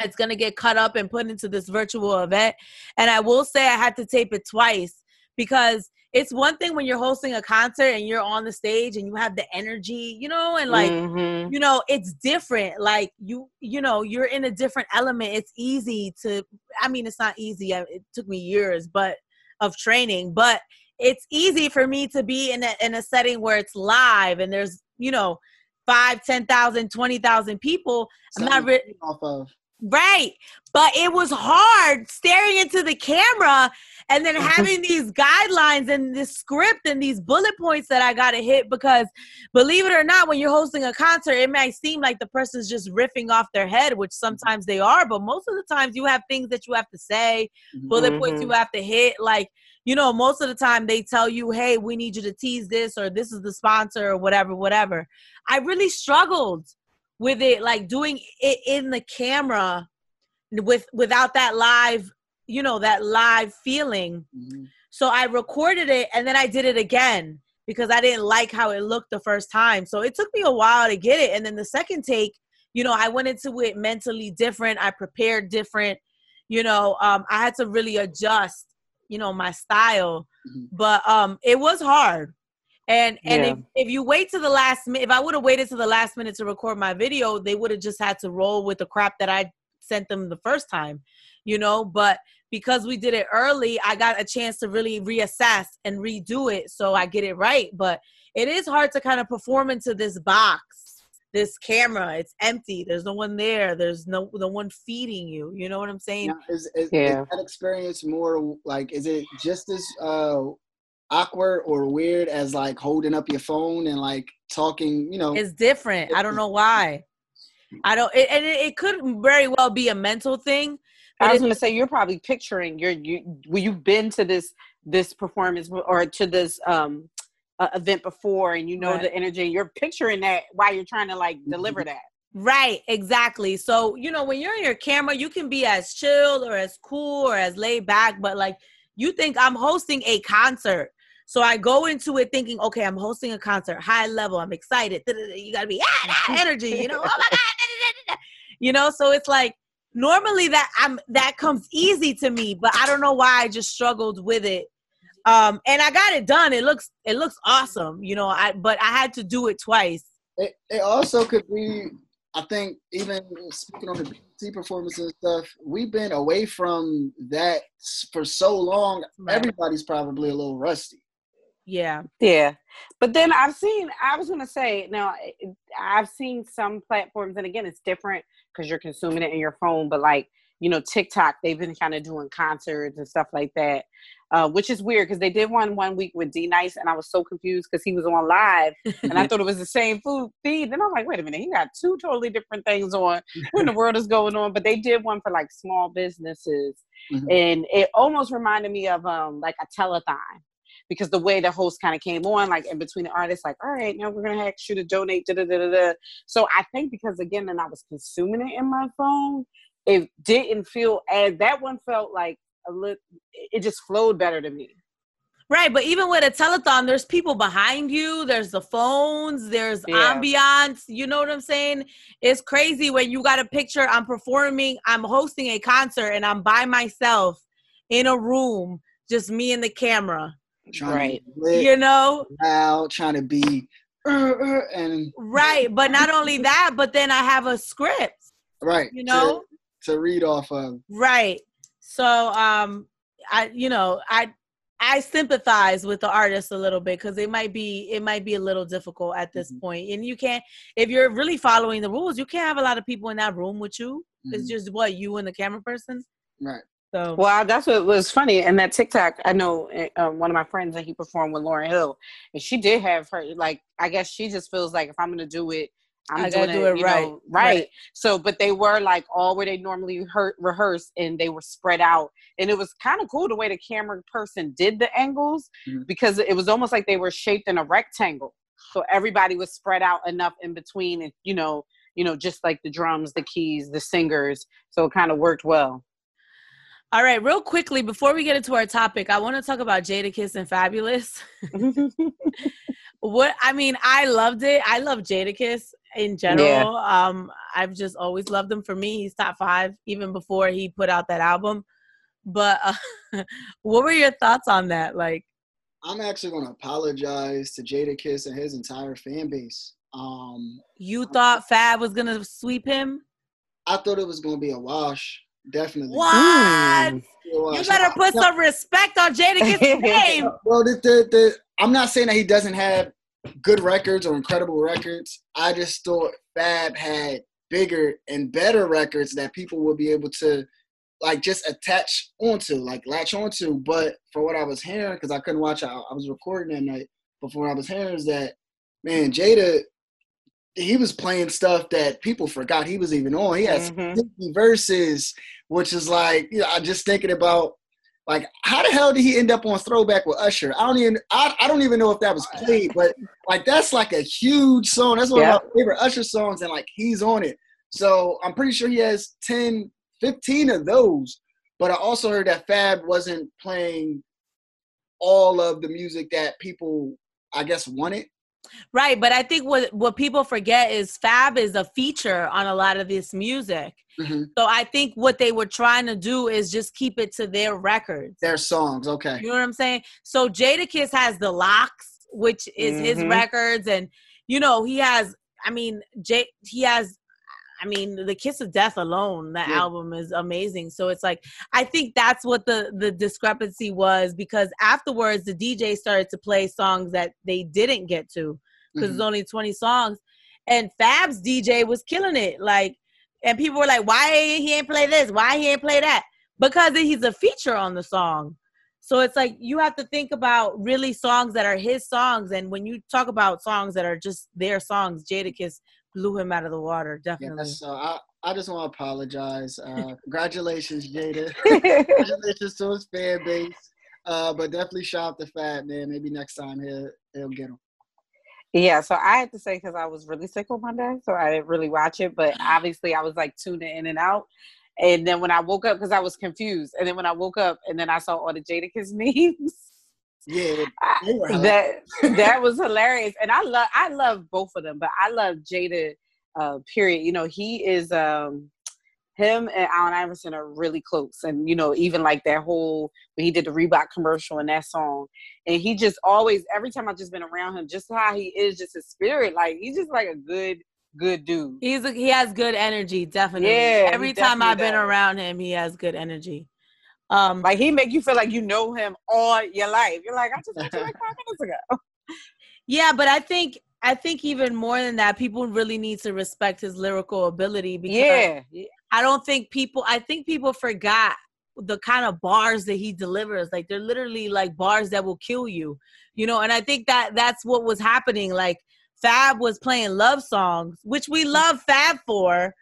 it's going to get cut up and put into this virtual event. And I will say I had to tape it twice because it's one thing when you're hosting a concert and you're on the stage and you have the energy, you know, and like mm-hmm. you know, it's different. Like you you know, you're in a different element. It's easy to I mean, it's not easy. It took me years but of training, but it's easy for me to be in a in a setting where it's live and there's, you know, five, ten thousand, twenty thousand people. I'm not really off of Right. But it was hard staring into the camera and then having these guidelines and this script and these bullet points that I got to hit because believe it or not, when you're hosting a concert, it might seem like the person's just riffing off their head, which sometimes they are, but most of the times you have things that you have to say, bullet mm-hmm. points you have to hit. Like, you know, most of the time they tell you, hey, we need you to tease this or this is the sponsor or whatever, whatever. I really struggled with it like doing it in the camera with without that live you know that live feeling. Mm-hmm. so i recorded it and then i did it again because i didn't like how it looked the first time. So it took me a while to get it. And then the second take you know i went into it mentally different. I prepared different you know um i had to really adjust you know my style. Mm-hmm. but um it was hard and and yeah. if, if you wait to the last minute, if I would have waited to the last minute to record my video, they would have just had to roll with the crap that I sent them the first time, you know. But because we did it early, I got a chance to really reassess and redo it so I get it right. But it is hard to kind of perform into this box, this camera. It's empty. There's no one there. There's no no one feeding you. You know what I'm saying? Now, is, is, yeah. is that experience more like? Is it just as uh awkward or weird as like holding up your phone and like talking, you know. It's different. I don't know why. I don't it, and it, it could very well be a mental thing. I was going to say you're probably picturing you're you well you've been to this this performance or to this um uh, event before and you know right. the energy you're picturing that while you're trying to like deliver that. Right, exactly. So, you know, when you're in your camera, you can be as chill or as cool or as laid back, but like you think I'm hosting a concert so I go into it thinking, okay, I'm hosting a concert, high level, I'm excited. You got to be ah, energy, you know. Oh my god, you know. So it's like normally that I'm that comes easy to me, but I don't know why I just struggled with it. Um, and I got it done. It looks it looks awesome, you know. I but I had to do it twice. It, it also could be I think even speaking on the BET performance and stuff, we've been away from that for so long. Right. Everybody's probably a little rusty. Yeah. Yeah. But then I've seen, I was going to say, now I've seen some platforms, and again, it's different because you're consuming it in your phone, but like you know, TikTok, they've been kind of doing concerts and stuff like that. Uh, which is weird because they did one one week with D Nice, and I was so confused because he was on live, and I thought it was the same food feed. Then I'm like, wait a minute, he got two totally different things on. What in the world is going on? But they did one for like small businesses, Mhm. and it almost reminded me of um like a telethon because the way the host kind of came on, like in between the artists, like, all right, now we're gonna ask you to donate, da da da da da. So I think because again, then I was consuming it in my phone, it didn't feel as that one felt like a little. It just flowed better to me. Right, but even with a telethon, there's people behind you, there's the phones, there's Yeah. ambiance. You know what I'm saying? It's crazy when you got a picture. I'm performing, I'm hosting a concert, and I'm by myself in a room, just me and the camera. Trying Right. to lit, You know? loud, trying to be, uh, uh, and Right. But not only that, but then I have a script, right, you know? to, read off of. Right. So um I you know, I I sympathize with the artist a little bit because it might be it might be a little difficult at this Mhm. point. And you can't if you're really following the rules, you can't have a lot of people in that room with you. It's Mhm. just what you and the camera person. Right. So Well, that's what was funny. And that TikTok, I know um, one of my friends that he performed with Lauryn Hill, and she did have her like. I guess she just feels like if I'm gonna do it, I'm I doing do it you right. know, right. Right. So, but they were like all where they normally her- rehearse, and they were spread out, and it was kind of cool the way the camera person did the angles Mhm. because it was almost like they were shaped in a rectangle. So everybody was spread out enough in between, and you know, you know, just like the drums, the keys, the singers. So it kind of worked well. All right, real quickly before we get into our topic, I want to talk about Jadakiss and Fabolous. what I mean, I loved it. I love Jadakiss in general. Um, I've just always loved him. For me, he's top five even before he put out that album. But uh, what were your thoughts on that? Like, I'm actually going to apologize to Jadakiss and his entire fan base. Um, you thought Fab was gonna sweep him? I thought it was going to be a wash. Definitely. What? Mm. You better put some respect on Jadakiss' name. Well, the, the, the, I'm not saying that he doesn't have good records or incredible records. I just thought Fab had bigger and better records that people would be able to like just attach onto, like latch onto. But for what I was hearing, because I couldn't watch, I, I was recording that night. But for what I was hearing is that man, Jada, he was playing stuff that people forgot he was even on. He has Mhm. verses, which is like, you know, I'm just thinking about like how the hell did he end up on throwback with Usher? I don't even I, I don't even know if that was played, but like that's like a huge song. That's one Yeah. of my favorite Usher songs, and like he's on it. So I'm pretty sure he has 10, 15 of those. But I also heard that Fab wasn't playing all of the music that people I guess wanted. Right, but I think what what people forget is Fab is a feature on a lot of this music. Mhm. So I think what they were trying to do is just keep it to their records. Their songs, okay. You know what I'm saying? So Jadakiss has the LOX, which is his Mhm. records, and you know he has. I mean, J he has. I mean, the Kiss of Death alone, that Yeah. album is amazing. So it's like I think that's what the the discrepancy was because afterwards the DJ started to play songs that they didn't get to because Mhm. it's only 20 songs, and Fab's DJ was killing it. Like, and people were like, "Why he ain't play this? Why he ain't play that?" Because he's a feature on the song. So it's like you have to think about really songs that are his songs, and when you talk about songs that are just their songs, Jadakiss blew him out of the water, definitely. that's, so I, I just want to apologize. Uh, congratulations, Jada. congratulations to his fan base. Uh, but definitely shout out to Fat man. Maybe next time he'll he'll get him. Yeah, so I had to say because I was really sick on Monday, so I didn't really watch it. But obviously, I was like tuning in and out. And then when I woke up, because I was confused, and then when I woke up, and then I saw all the Jada Jadakiss memes. Yeah, I- that that was hilarious, and I love I love both of them, but I love Jada. Uh, period. You know, he is um him and Allen Iverson are really close, and you know, even like that whole when he did the Reebok commercial and that song, and he just always every time I've just been around him, just how he is, just his spirit, like he's just like a good good dude. He's a, he has good energy, definitely. Yeah, Every he time I've definitely been does. around him, he has good energy. Um, Like he make you feel like you know him all your life. You're like, I just met you like five minutes ago. Yeah, but I think I think even more than that, people really need to respect his lyrical ability because Yeah, I don't think people. I think people forgot the kind of bars that he delivers. Like they're literally like bars that will kill you, you know. And I think that that's what was happening. Like Fab was playing love songs, which we love Fab for.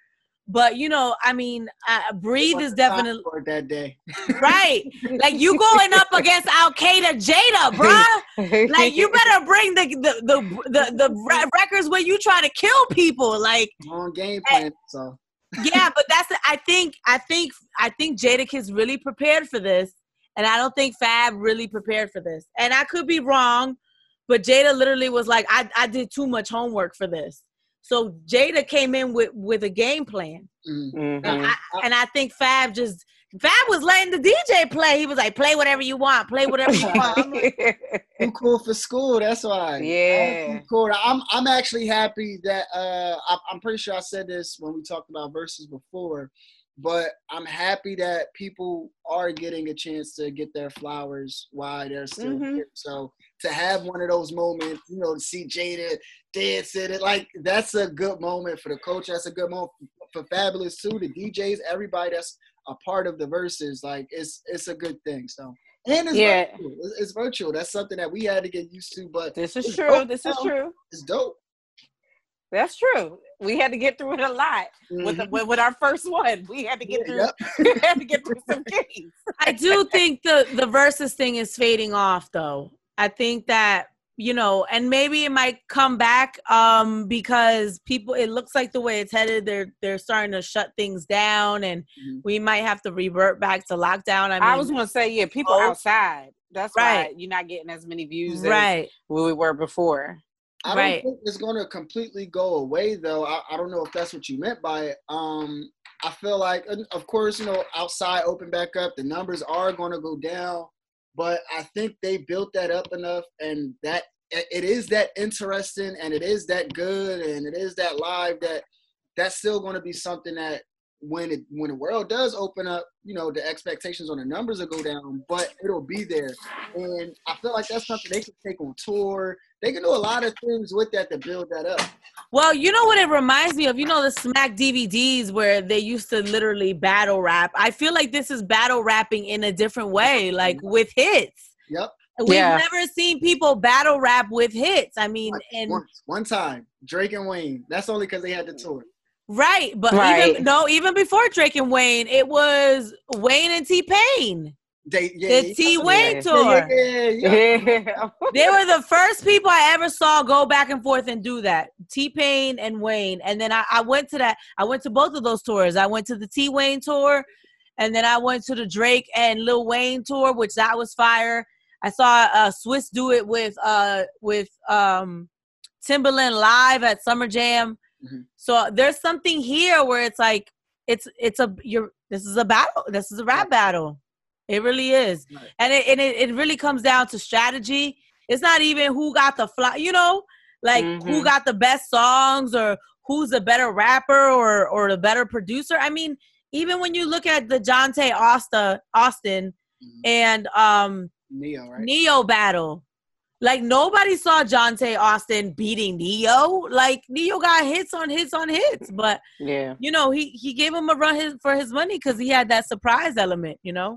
But you know, I mean, uh, breathe is definitely that day. right. Like you going up against Al Qaeda, Jada, bruh. Like you better bring the the the the, the records where you try to kill people. Like on game plan. So yeah, but that's I think I think I think Jadakiss really prepared for this, and I don't think Fab really prepared for this. And I could be wrong, but Jada literally was like, I I did too much homework for this. So Jada came in with with a game plan, mm-hmm. and, I, and I think Fab just Fab was letting the DJ play. He was like, "Play whatever you want. Play whatever you want." Like, too cool for school. That's why. Yeah. I'm cool. I'm I'm actually happy that uh I, I'm pretty sure I said this when we talked about Verzuz before, but I'm happy that people are getting a chance to get their flowers while they're still mm-hmm. here. So to have one of those moments, you know, to see Jada dancing, it like that's a good moment for the coach. That's a good moment for Fabolous too. The DJs, everybody that's a part of the Verzuz, like it's it's a good thing. So and it's yeah. virtual. It's virtual. That's something that we had to get used to. But this is true. This is true. It's dope. That's true. We had to get through it a lot mm-hmm. with, the, with, with our first one. We had to get through. Yep. we had to get through some games. I do think the the Verzuz thing is fading off, though. I think that you know, and maybe it might come back um, because people. It looks like the way it's headed, they're they're starting to shut things down, and mm-hmm. we might have to revert back to lockdown. I, mean, I was going to say, yeah, people oh, outside. That's right. why you're not getting as many views right. as we were before. I don't right. think it's going to completely go away, though. I, I don't know if that's what you meant by it. Um, I feel like, of course, you know, outside open back up, the numbers are going to go down. But I think they built that up enough, and that it is that interesting, and it is that good, and it is that live that that's still going to be something that when it when the world does open up, you know, the expectations on the numbers will go down, but it'll be there. And I feel like that's something they can take on tour. They can do a lot of things with that to build that up. Well, you know what it reminds me of? You know the Smack DVDs where they used to literally battle rap. I feel like this is battle rapping in a different way, like with hits. Yep. We've yeah. never seen people battle rap with hits. I mean, and Once, one time, Drake and Wayne. That's only because they had the tour. Right, but right. even no, even before Drake and Wayne, it was Wayne and T Pain. They, yeah, the T Wayne tour. Yeah, yeah, they were the first people I ever saw go back and forth and do that. T Pain and Wayne, and then I, I went to that. I went to both of those tours. I went to the T Wayne tour, and then I went to the Drake and Lil Wayne tour, which that was fire. I saw uh, Swizz do it with uh with um Timbaland live at Summer Jam. Mm-hmm. So there's something here where it's like it's it's a you're this is a battle. This is a rap battle. It really is, right. and it and it, it really comes down to strategy. It's not even who got the fly, you know, like mm-hmm. who got the best songs or who's a better rapper or or a better producer. I mean, even when you look at the Johntá Austin Austin mm-hmm. and um Ne-Yo, right? Ne-Yo battle. Like nobody saw Johntá Austin beating Ne-Yo. Like Ne-Yo got hits on hits on hits, but yeah, you know he he gave him a run his, for his money because he had that surprise element. You know.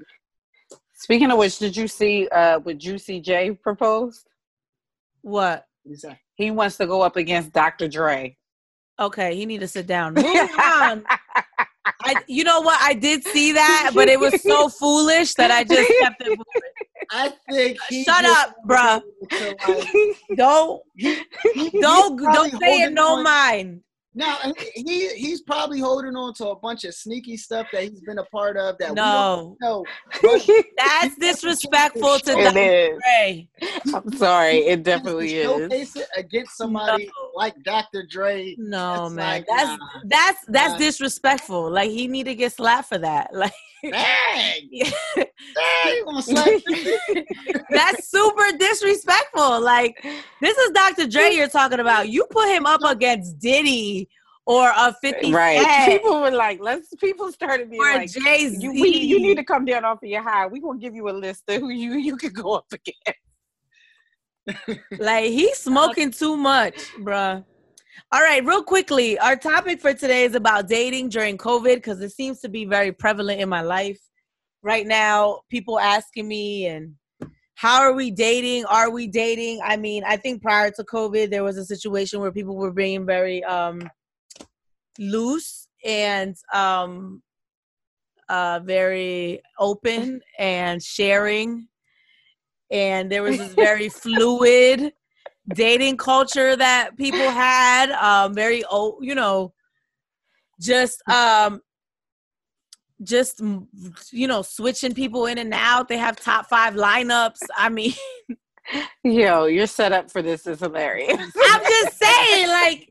Speaking of which, did you see uh what Juicy J proposed? What? He wants to go up against Dr. Dre. Okay, he need to sit down. Move on. I, you know what? I did see that, but it was so foolish that I just kept it moving. I think Shut up, bruh. don't don't don't say it no mind. Now he he's probably holding on to a bunch of sneaky stuff that he's been a part of that no. we don't know. That's disrespectful to Dr. Dre. I'm sorry, it definitely is. Showcase it against somebody no. like Dr. Dre. No man, like, that's nah, that's that's nah. disrespectful. Like he need to get slapped for that. Like Dang. Dang, That's super disrespectful. Like, this is Dr. Dre you're talking about. You put him up against Diddy or a 50 right Cent. people were like let's people started being or like Jay-Z. You, we, you need to come down off of your high we're gonna give you a list of who you you could go up against like he's smoking too much bruh All right, real quickly, our topic for today is about dating during COVID because it seems to be very prevalent in my life right now. People asking me and how are we dating? Are we dating? I mean, I think prior to COVID, there was a situation where people were being very um, loose and um, uh, very open and sharing, and there was this very fluid dating culture that people had. Um, very, oh, you know, just um, just you know switching people in and out. They have top five lineups. I mean, yo, you're set up for this is hilarious. I'm just saying, like,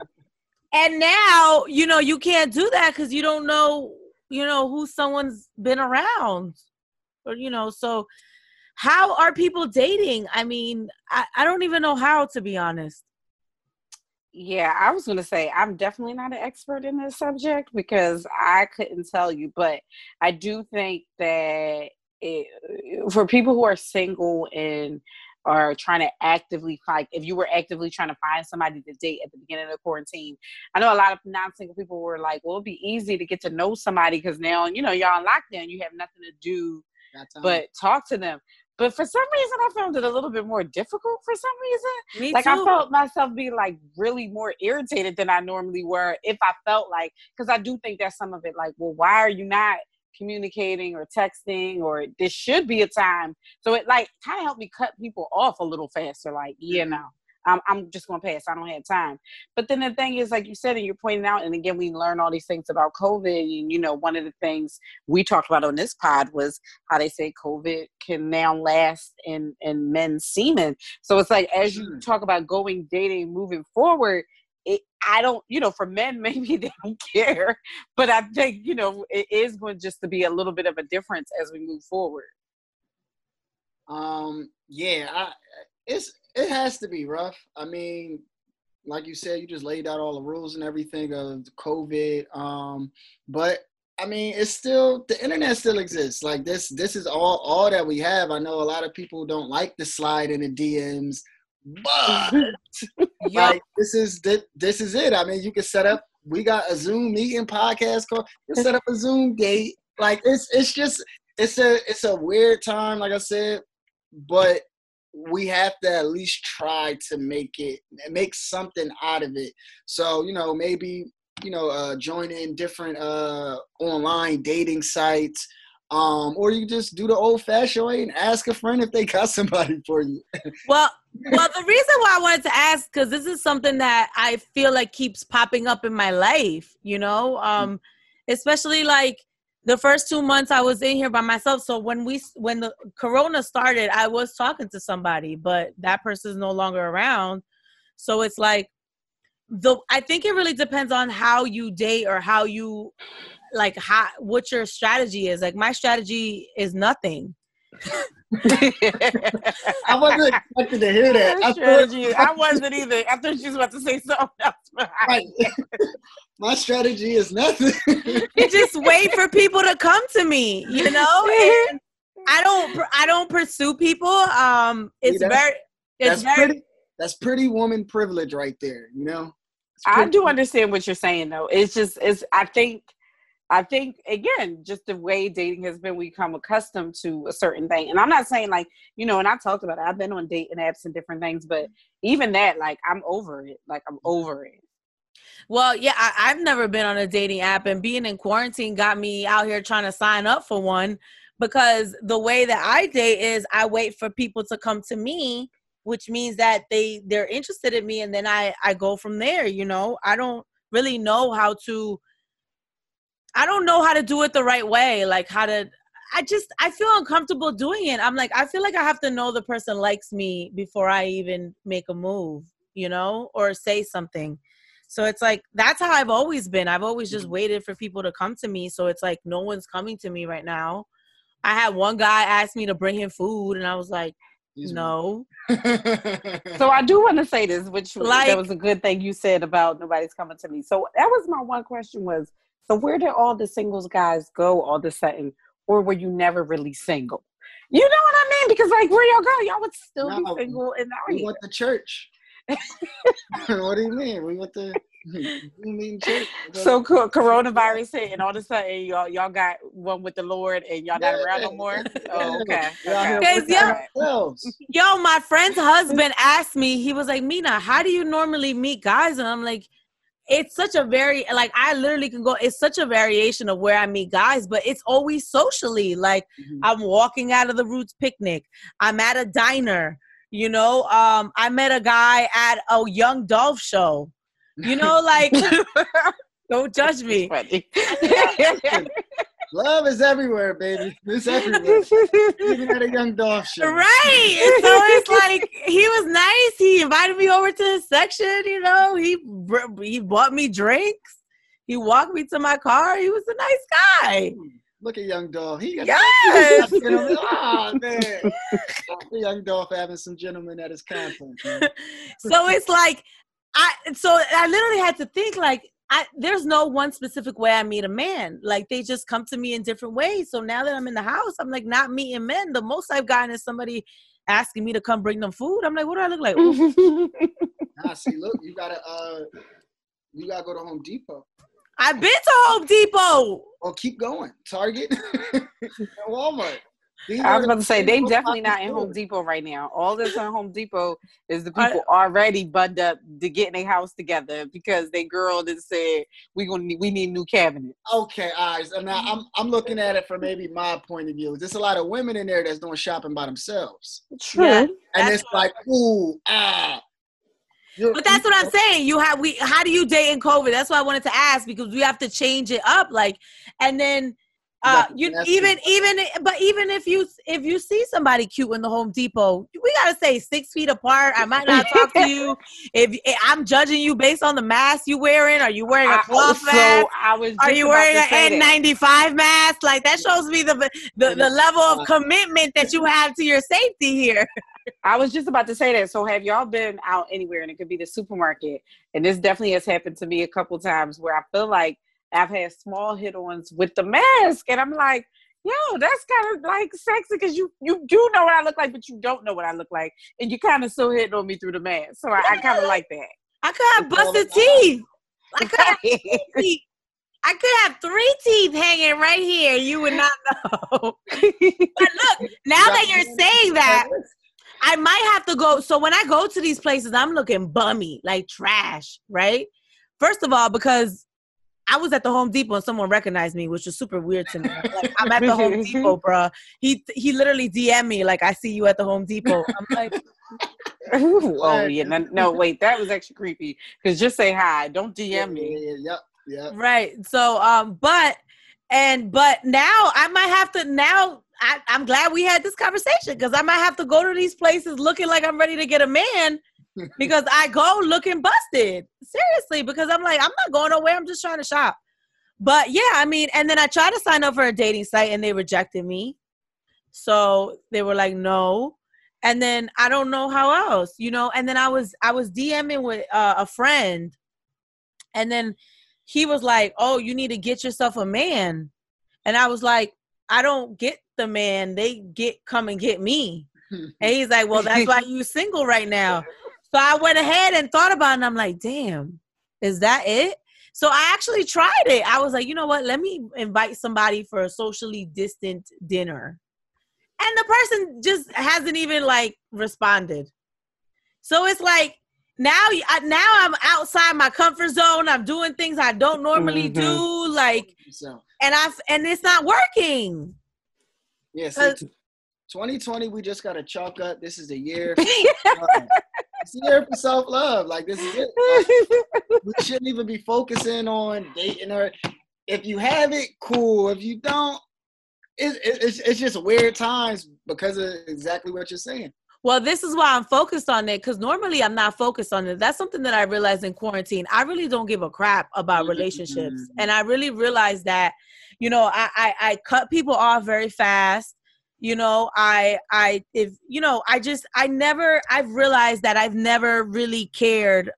and now you know you can't do that because you don't know you know who someone's been around, or you know so. How are people dating? I mean, I, I don't even know how to be honest. Yeah, I was going to say I'm definitely not an expert in this subject because I couldn't tell you, but I do think that it, for people who are single and are trying to actively like if you were actively trying to find somebody to date at the beginning of the quarantine i know a lot of non-single people were like well it'd be easy to get to know somebody because now you know y'all in lockdown you have nothing to do but talk to them but for some reason, I found it a little bit more difficult for some reason. Me like too. I felt myself be like really more irritated than I normally were if I felt like because I do think that's some of it. Like, well, why are you not communicating or texting or this should be a time? So it like kind of helped me cut people off a little faster. Like, yeah, no, I'm, I'm just going to pass. I don't have time. But then the thing is, like you said, and you're pointing out, and again, we learn all these things about COVID. And, you know, one of the things we talked about on this pod was how they say COVID can now last in, in men's semen. So it's like, as you mm-hmm. talk about going dating, moving forward, it, I don't, you know, for men, maybe they don't care, but I think, you know, it is going just to be a little bit of a difference as we move forward. Um, yeah, I, it's it has to be rough. I mean, like you said, you just laid out all the rules and everything of COVID. Um, but I mean, it's still the internet still exists. Like this, this is all all that we have. I know a lot of people don't like to slide in the DMs, but like this is this is it. I mean, you can set up. We got a Zoom meeting, podcast call. You set up a Zoom date. Like it's it's just it's a it's a weird time. Like I said, but we have to at least try to make it make something out of it. So you know maybe you know uh, join in different uh, online dating sites. Um, or you just do the old fashioned way and ask a friend if they got somebody for you. well, well, the reason why I wanted to ask because this is something that I feel like keeps popping up in my life. You know, um, especially like the first two months I was in here by myself. So when we when the corona started, I was talking to somebody, but that person is no longer around. So it's like the I think it really depends on how you date or how you like how what your strategy is. Like my strategy is nothing. I wasn't expecting to hear that. I, strategy, I wasn't either. I thought she was about to say something else. Right. My strategy is nothing. you just wait for people to come to me, you know. And I don't. I don't pursue people. Um, it's See, very. that's very. pretty. That's pretty woman privilege right there. You know. I do understand what you're saying though. It's just. It's. I think I think again, just the way dating has been, we become accustomed to a certain thing. And I'm not saying like, you know, and I talked about it. I've been on dating apps and different things, but even that, like, I'm over it. Like, I'm mm-hmm. over it. Well, yeah, I, I've never been on a dating app, and being in quarantine got me out here trying to sign up for one because the way that I date is I wait for people to come to me, which means that they they're interested in me, and then I I go from there. You know, I don't really know how to I don't know how to do it the right way. Like how to I just I feel uncomfortable doing it. I'm like I feel like I have to know the person likes me before I even make a move, you know, or say something. So it's like that's how I've always been. I've always just mm-hmm. waited for people to come to me. So it's like no one's coming to me right now. I had one guy ask me to bring him food and I was like no. so I do want to say this, which like, that was a good thing you said about nobody's coming to me. So that was my one question was so where did all the singles guys go all of a sudden? Or were you never really single? You know what I mean? Because like where y'all go, y'all would still no, be single and out We went to church. what do you mean? We went to You mean church? So co- coronavirus hit, and all of a sudden y'all y'all got one with the Lord, and y'all not around no more. Oh, okay. We're out okay. Guys, working yeah. ourselves. Yo, my friend's husband asked me, he was like, Mina, how do you normally meet guys? And I'm like, it's such a very, like, I literally can go, it's such a variation of where I meet guys, but it's always socially. Like, Mhm. I'm walking out of the Roots picnic, I'm at a diner, you know, um, I met a guy at a Young Dolph show, you know, like, don't judge me. Love is everywhere, baby. It's everywhere. Even at a young dog show. Right. So it's like he was nice. He invited me over to his section. You know, he he bought me drinks. He walked me to my car. He was a nice guy. Look at young dog. He got Yes. Oh man. young dog having some gentlemen at his conference. so it's like I. So I literally had to think like. I, there's no one specific way I meet a man. Like they just come to me in different ways. So now that I'm in the house, I'm like not meeting men. The most I've gotten is somebody asking me to come bring them food. I'm like, what do I look like? Nah, see, look, you gotta uh you gotta go to Home Depot. I've been to Home Depot. Or keep going. Target Walmart. These I was about to say they definitely not in Home. Depot right now. All that's in Home Depot is the I- people already bunned up to get in their house together because they girl that said we gonna need, we need new cabinet. Okay, all right. So now I'm I'm looking at it from maybe my point of view. There's a lot of women in there that's doing shopping by themselves. True. Yeah. And it's like, ooh, ah. You're- But that's what I'm saying. You have we how do you date in COVID? That's why I wanted to ask because we have to change it up. Like and then uh That's- you that's even true. even but even if you if you see somebody cute in the Home Depot, we gotta say six feet apart. I might not talk to you. If, if I'm judging you based on the mask you wearing, are you wearing a cloth so mask? I was. Are you wearing an N95 mask? Like that shows me the the, the level of commitment that you have to your safety here. I was just about to say that. So have y'all been out anywhere and it could be the supermarket? And this definitely has happened to me a couple times where I feel like I've had small hit-ons with the mask, and I'm like, yo, that's kind of like sexy because you you do know what I look like, but you don't know what I look like, and you kind of still hitting on me through the mask. So I, I kind of like that. I could have busted teeth. I could have that. teeth. I could have three teeth hanging right here. You would not know. but look, now that you're saying that, I might have to go. So when I go to these places, I'm looking bummy, like trash, right? First of all, because I was at the Home Depot and someone recognized me, which was super weird to me. Like, I'm at the Home Depot, bruh. He he literally DM me like, "I see you at the Home Depot." I'm like, oh yeah, no, no, wait, that was actually creepy. Because just say hi, don't Yeah, DM me. yeah, yeah, Yep, yep. right. So, um, but and but now I might have to now. I, I'm glad we had this conversation because I might have to go to these places looking like I'm ready to get a man because I go looking busted. Seriously, because I'm like, I'm not going nowhere. I'm just trying to shop. But yeah, I mean, and then I tried to sign up for a dating site and they rejected me. So they were like, no. And then I don't know how else, you know. And then I was I was DMing with uh, a friend, and then he was like, "Oh, you need to get yourself a man," and I was like, "I don't get the man; they get come and get me." And he's like, "Well, that's why you single right now." So I went ahead and thought about it, and I'm like, "Damn, is that it?" So I actually tried it. I was like, "You know what? Let me invite somebody for a socially distant dinner." And the person just hasn't even like responded. So it's like now now I'm outside my comfort zone. I'm doing things I don't normally Mhm. do like and I and it's not working. yeah, see, Uh, 2020, we just gotta chalk up. This is the year. it's year for self love. Like this is it. Like, we shouldn't even be focusing on dating her. If you have it, cool. If you don't, it, it, it's it's just weird times because of exactly what you're saying. Well, this is why I'm focused on it because normally I'm not focused on it. That's something that I realized in quarantine. I really don't give a crap about relationships, mm-hmm. and I really realized that, you know, I, I I cut people off very fast. You know, I I if you know, I just I never I've realized that I've never really cared.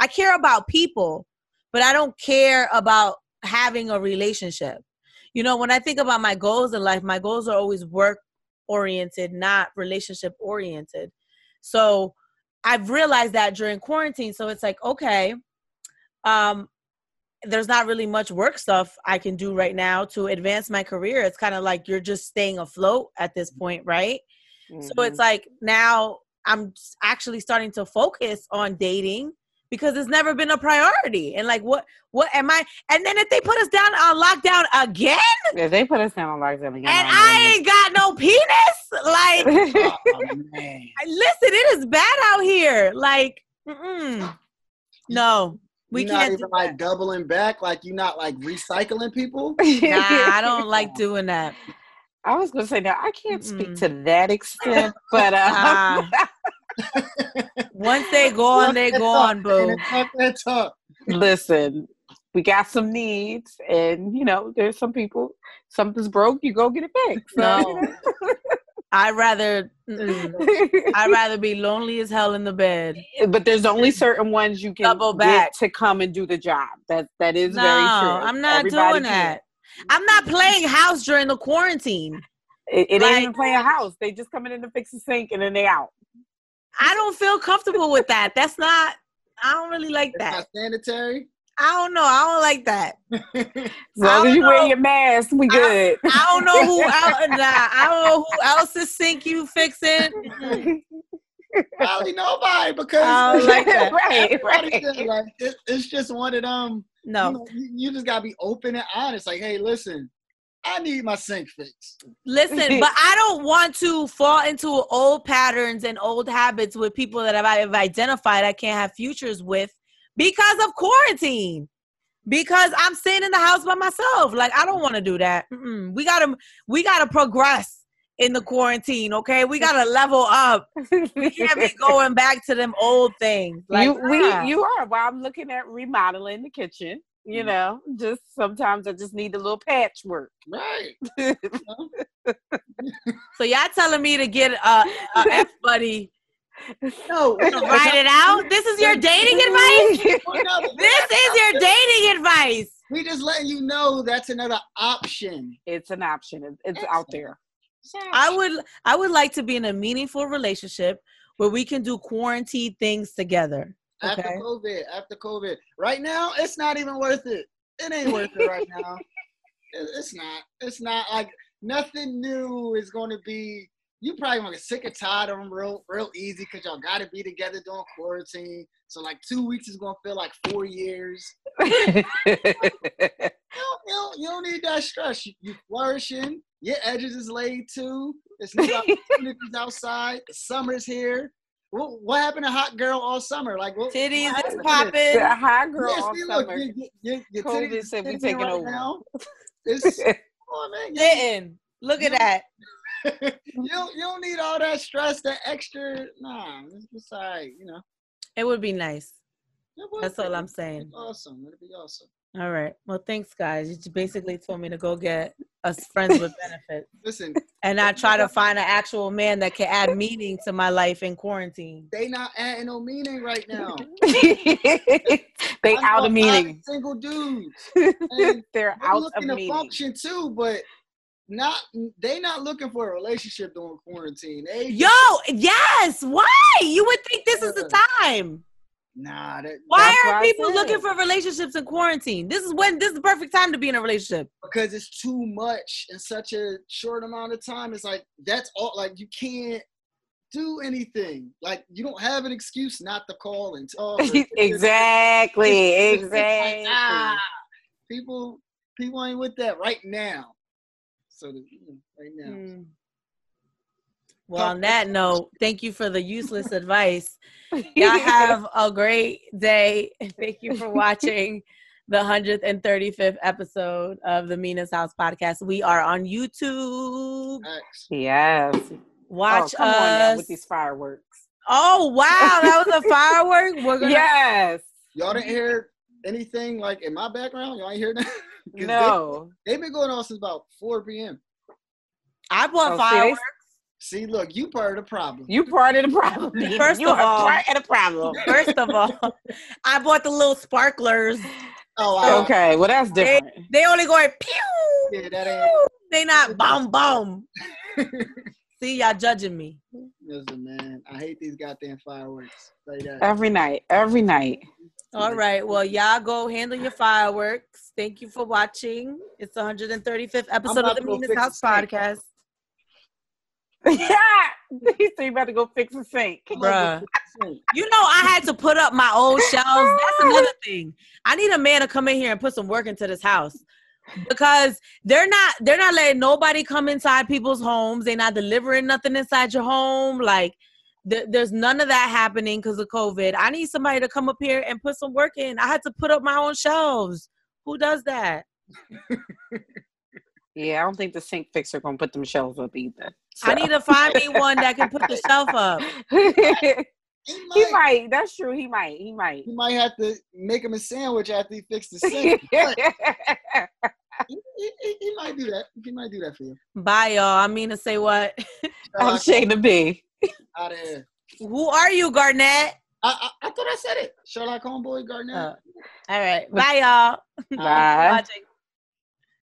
I care about people, but I don't care about having a relationship. You know, when I think about my goals in life, my goals are always work oriented, not relationship oriented. So I've realized that during quarantine. So it's like, okay, um, there's not really much work stuff I can do right now to advance my career. It's kind of like you're just staying afloat at this point, right? So Mhm. it's like now I'm actually starting to focus on dating because it's never been a priority. And like, what, what am I? And then if they put us down on lockdown again, if they put us down on lockdown again, and I'm ain't got no penis, like, Oh, man. Listen, it is bad out here. Like, mm-mm. no, we You're not can't. even like doubling back, like you're not like recycling people. Nah, I don't like doing that. I was gonna say now I can't speak Mm-mm. to that extent, but uh, Ah. Once they go on, they Talk go on, talk, boo. man. Talk that talk. listen, we got some needs, and you know, there's some people. Something's broke, you go get it fixed. So, No. I'd rather. I'd rather be lonely as hell in the bed. but there's only certain ones you can Double get back. to come and do the job. That that is No, very true. I'm not Everybody doing that. I'm not playing house during the quarantine. It, it Like- ain't even playing house. They just coming in to fix the sink and then they out. I don't feel comfortable with that. That's not. I don't really like It's that. not sanitary. I don't know. I don't like that. As long as you know. wear your mask, we good. I don't know who else. Nah, I don't know who else's sink you fixing. Probably nobody because I don't like that. right, right. said, like, it, it's just one of them. You, No, know, you, you just gotta be open and honest. Like, hey, listen, I need my sink fixed. listen, but I don't want to fall into old patterns and old habits with people that I've identified I can't have futures with because of quarantine. Because I'm sitting in the house by myself. Like I don't want to do that. Mm-mm. We gotta, we gotta progress in the quarantine. Okay, we gotta level up. We can't be going back to them old things. Like you nah. we you are. Well, I'm looking at remodeling the kitchen. You Mm. know, just sometimes I just need a little patchwork. Right. so y'all telling me to get a, a F buddy No, write it out? This is your dating advice. Oh, no, This is your dating advice. we just letting you know that's another option. it's an option. It- It's out there. I would I would like to be in a meaningful relationship where we can do quarantine things together. after COVID, after COVID. Right now, it's not even worth it. It ain't worth it right now. It's not. It's not like nothing new is going to be. You probably gonna get sick and tired of them real, real easy because y'all got to be together during quarantine. So like two weeks is gonna feel like four years. You don't, you don't, you don't need that stress. You, you flourishing. Your edges is laid too. There's new opportunities outside. The summer's here. What, what happened to hot girl all summer? Like what? Titties what is happened to this? popping. the high girl Yeah, all see, look, summer. your, your, your COVID titties said we taking right over. Now. It's, come on, man. Sitting. Look at that. you, you don't need all that stress, that extra. Nah, it's just all right, you know. It would be nice. Would That's be. all I'm saying. It's awesome. It'd be awesome. All right. Well, thanks, guys. You basically told me to go get us friends with benefits Listen, and I try to find an actual man that can add meaning to my life in quarantine. they not adding no meaning right now. they out of meaning. Single dudes. And They're out of looking to meaning. function too, but not. They not looking for a relationship during quarantine. They Yo, yes. Why? You would think this is the time. nah. That, Why are people looking for relationships in quarantine? This is when this is the perfect time to be in a relationship. because it's too much in such a short amount of time. It's like that's all. Like you can't do anything. Like you don't have an excuse not to call and talk. exactly. It's- it's like, Exactly. ah, people, people ain't with that right now. So the, you know, right now. Hmm. Well, on that note, thank you for the useless advice. Y'all have a great day. Thank you for watching the 135th episode of the Mina's House podcast. We are on YouTube. Facts. yes. Watch oh, come on us. with these fireworks. oh, wow. That was a firework. We're going to Yes. Y'all didn't hear anything like in my background. Y'all ain't hear that? 'Cause No. They, have been going on since about 4 p.m. I bought Oh, fireworks. See, look, you part of the problem. You part of the problem. First you of are all- part of the problem. First of all, I bought the little sparklers. Oh, I, Okay, well that's different. They only going pew. Yeah, that ain't. pew. They not bomb bomb. See, y'all judging me. Listen, man, I hate these goddamn fireworks. Say that. Every night, every night. All right. Well, y'all go handle your fireworks. Thank you for watching. It's the 135th episode of the to go Mina's House the podcast. yeah, he said you about to go fix a sink. Bruh. You know, I had to put up my old shelves. That's another thing. I need a man to come in here and put some work into this house. Because they're not they're not letting nobody come inside people's homes. They're not delivering nothing inside your home. Like th- there's none of that happening because of COVID. I need somebody to come up here and put some work in. I had to put up my own shelves. Who does that? Yeah, I don't think the sink fixer gonna put them shelves up either. I need to find me one that can put the shelf up. He he might, might. That's true. He might. He might. he might have to make him a sandwich after he fixed the sink. He, he- he- he might do that. He might do that for you. Bye, y'all. I mean to say what? I'm Shayna B. out of. Who are you, Garnett? I, I, I thought I said it. Sherlock Homeboy Garnett. Uh, all right. Bye, y'all. Bye. Watching.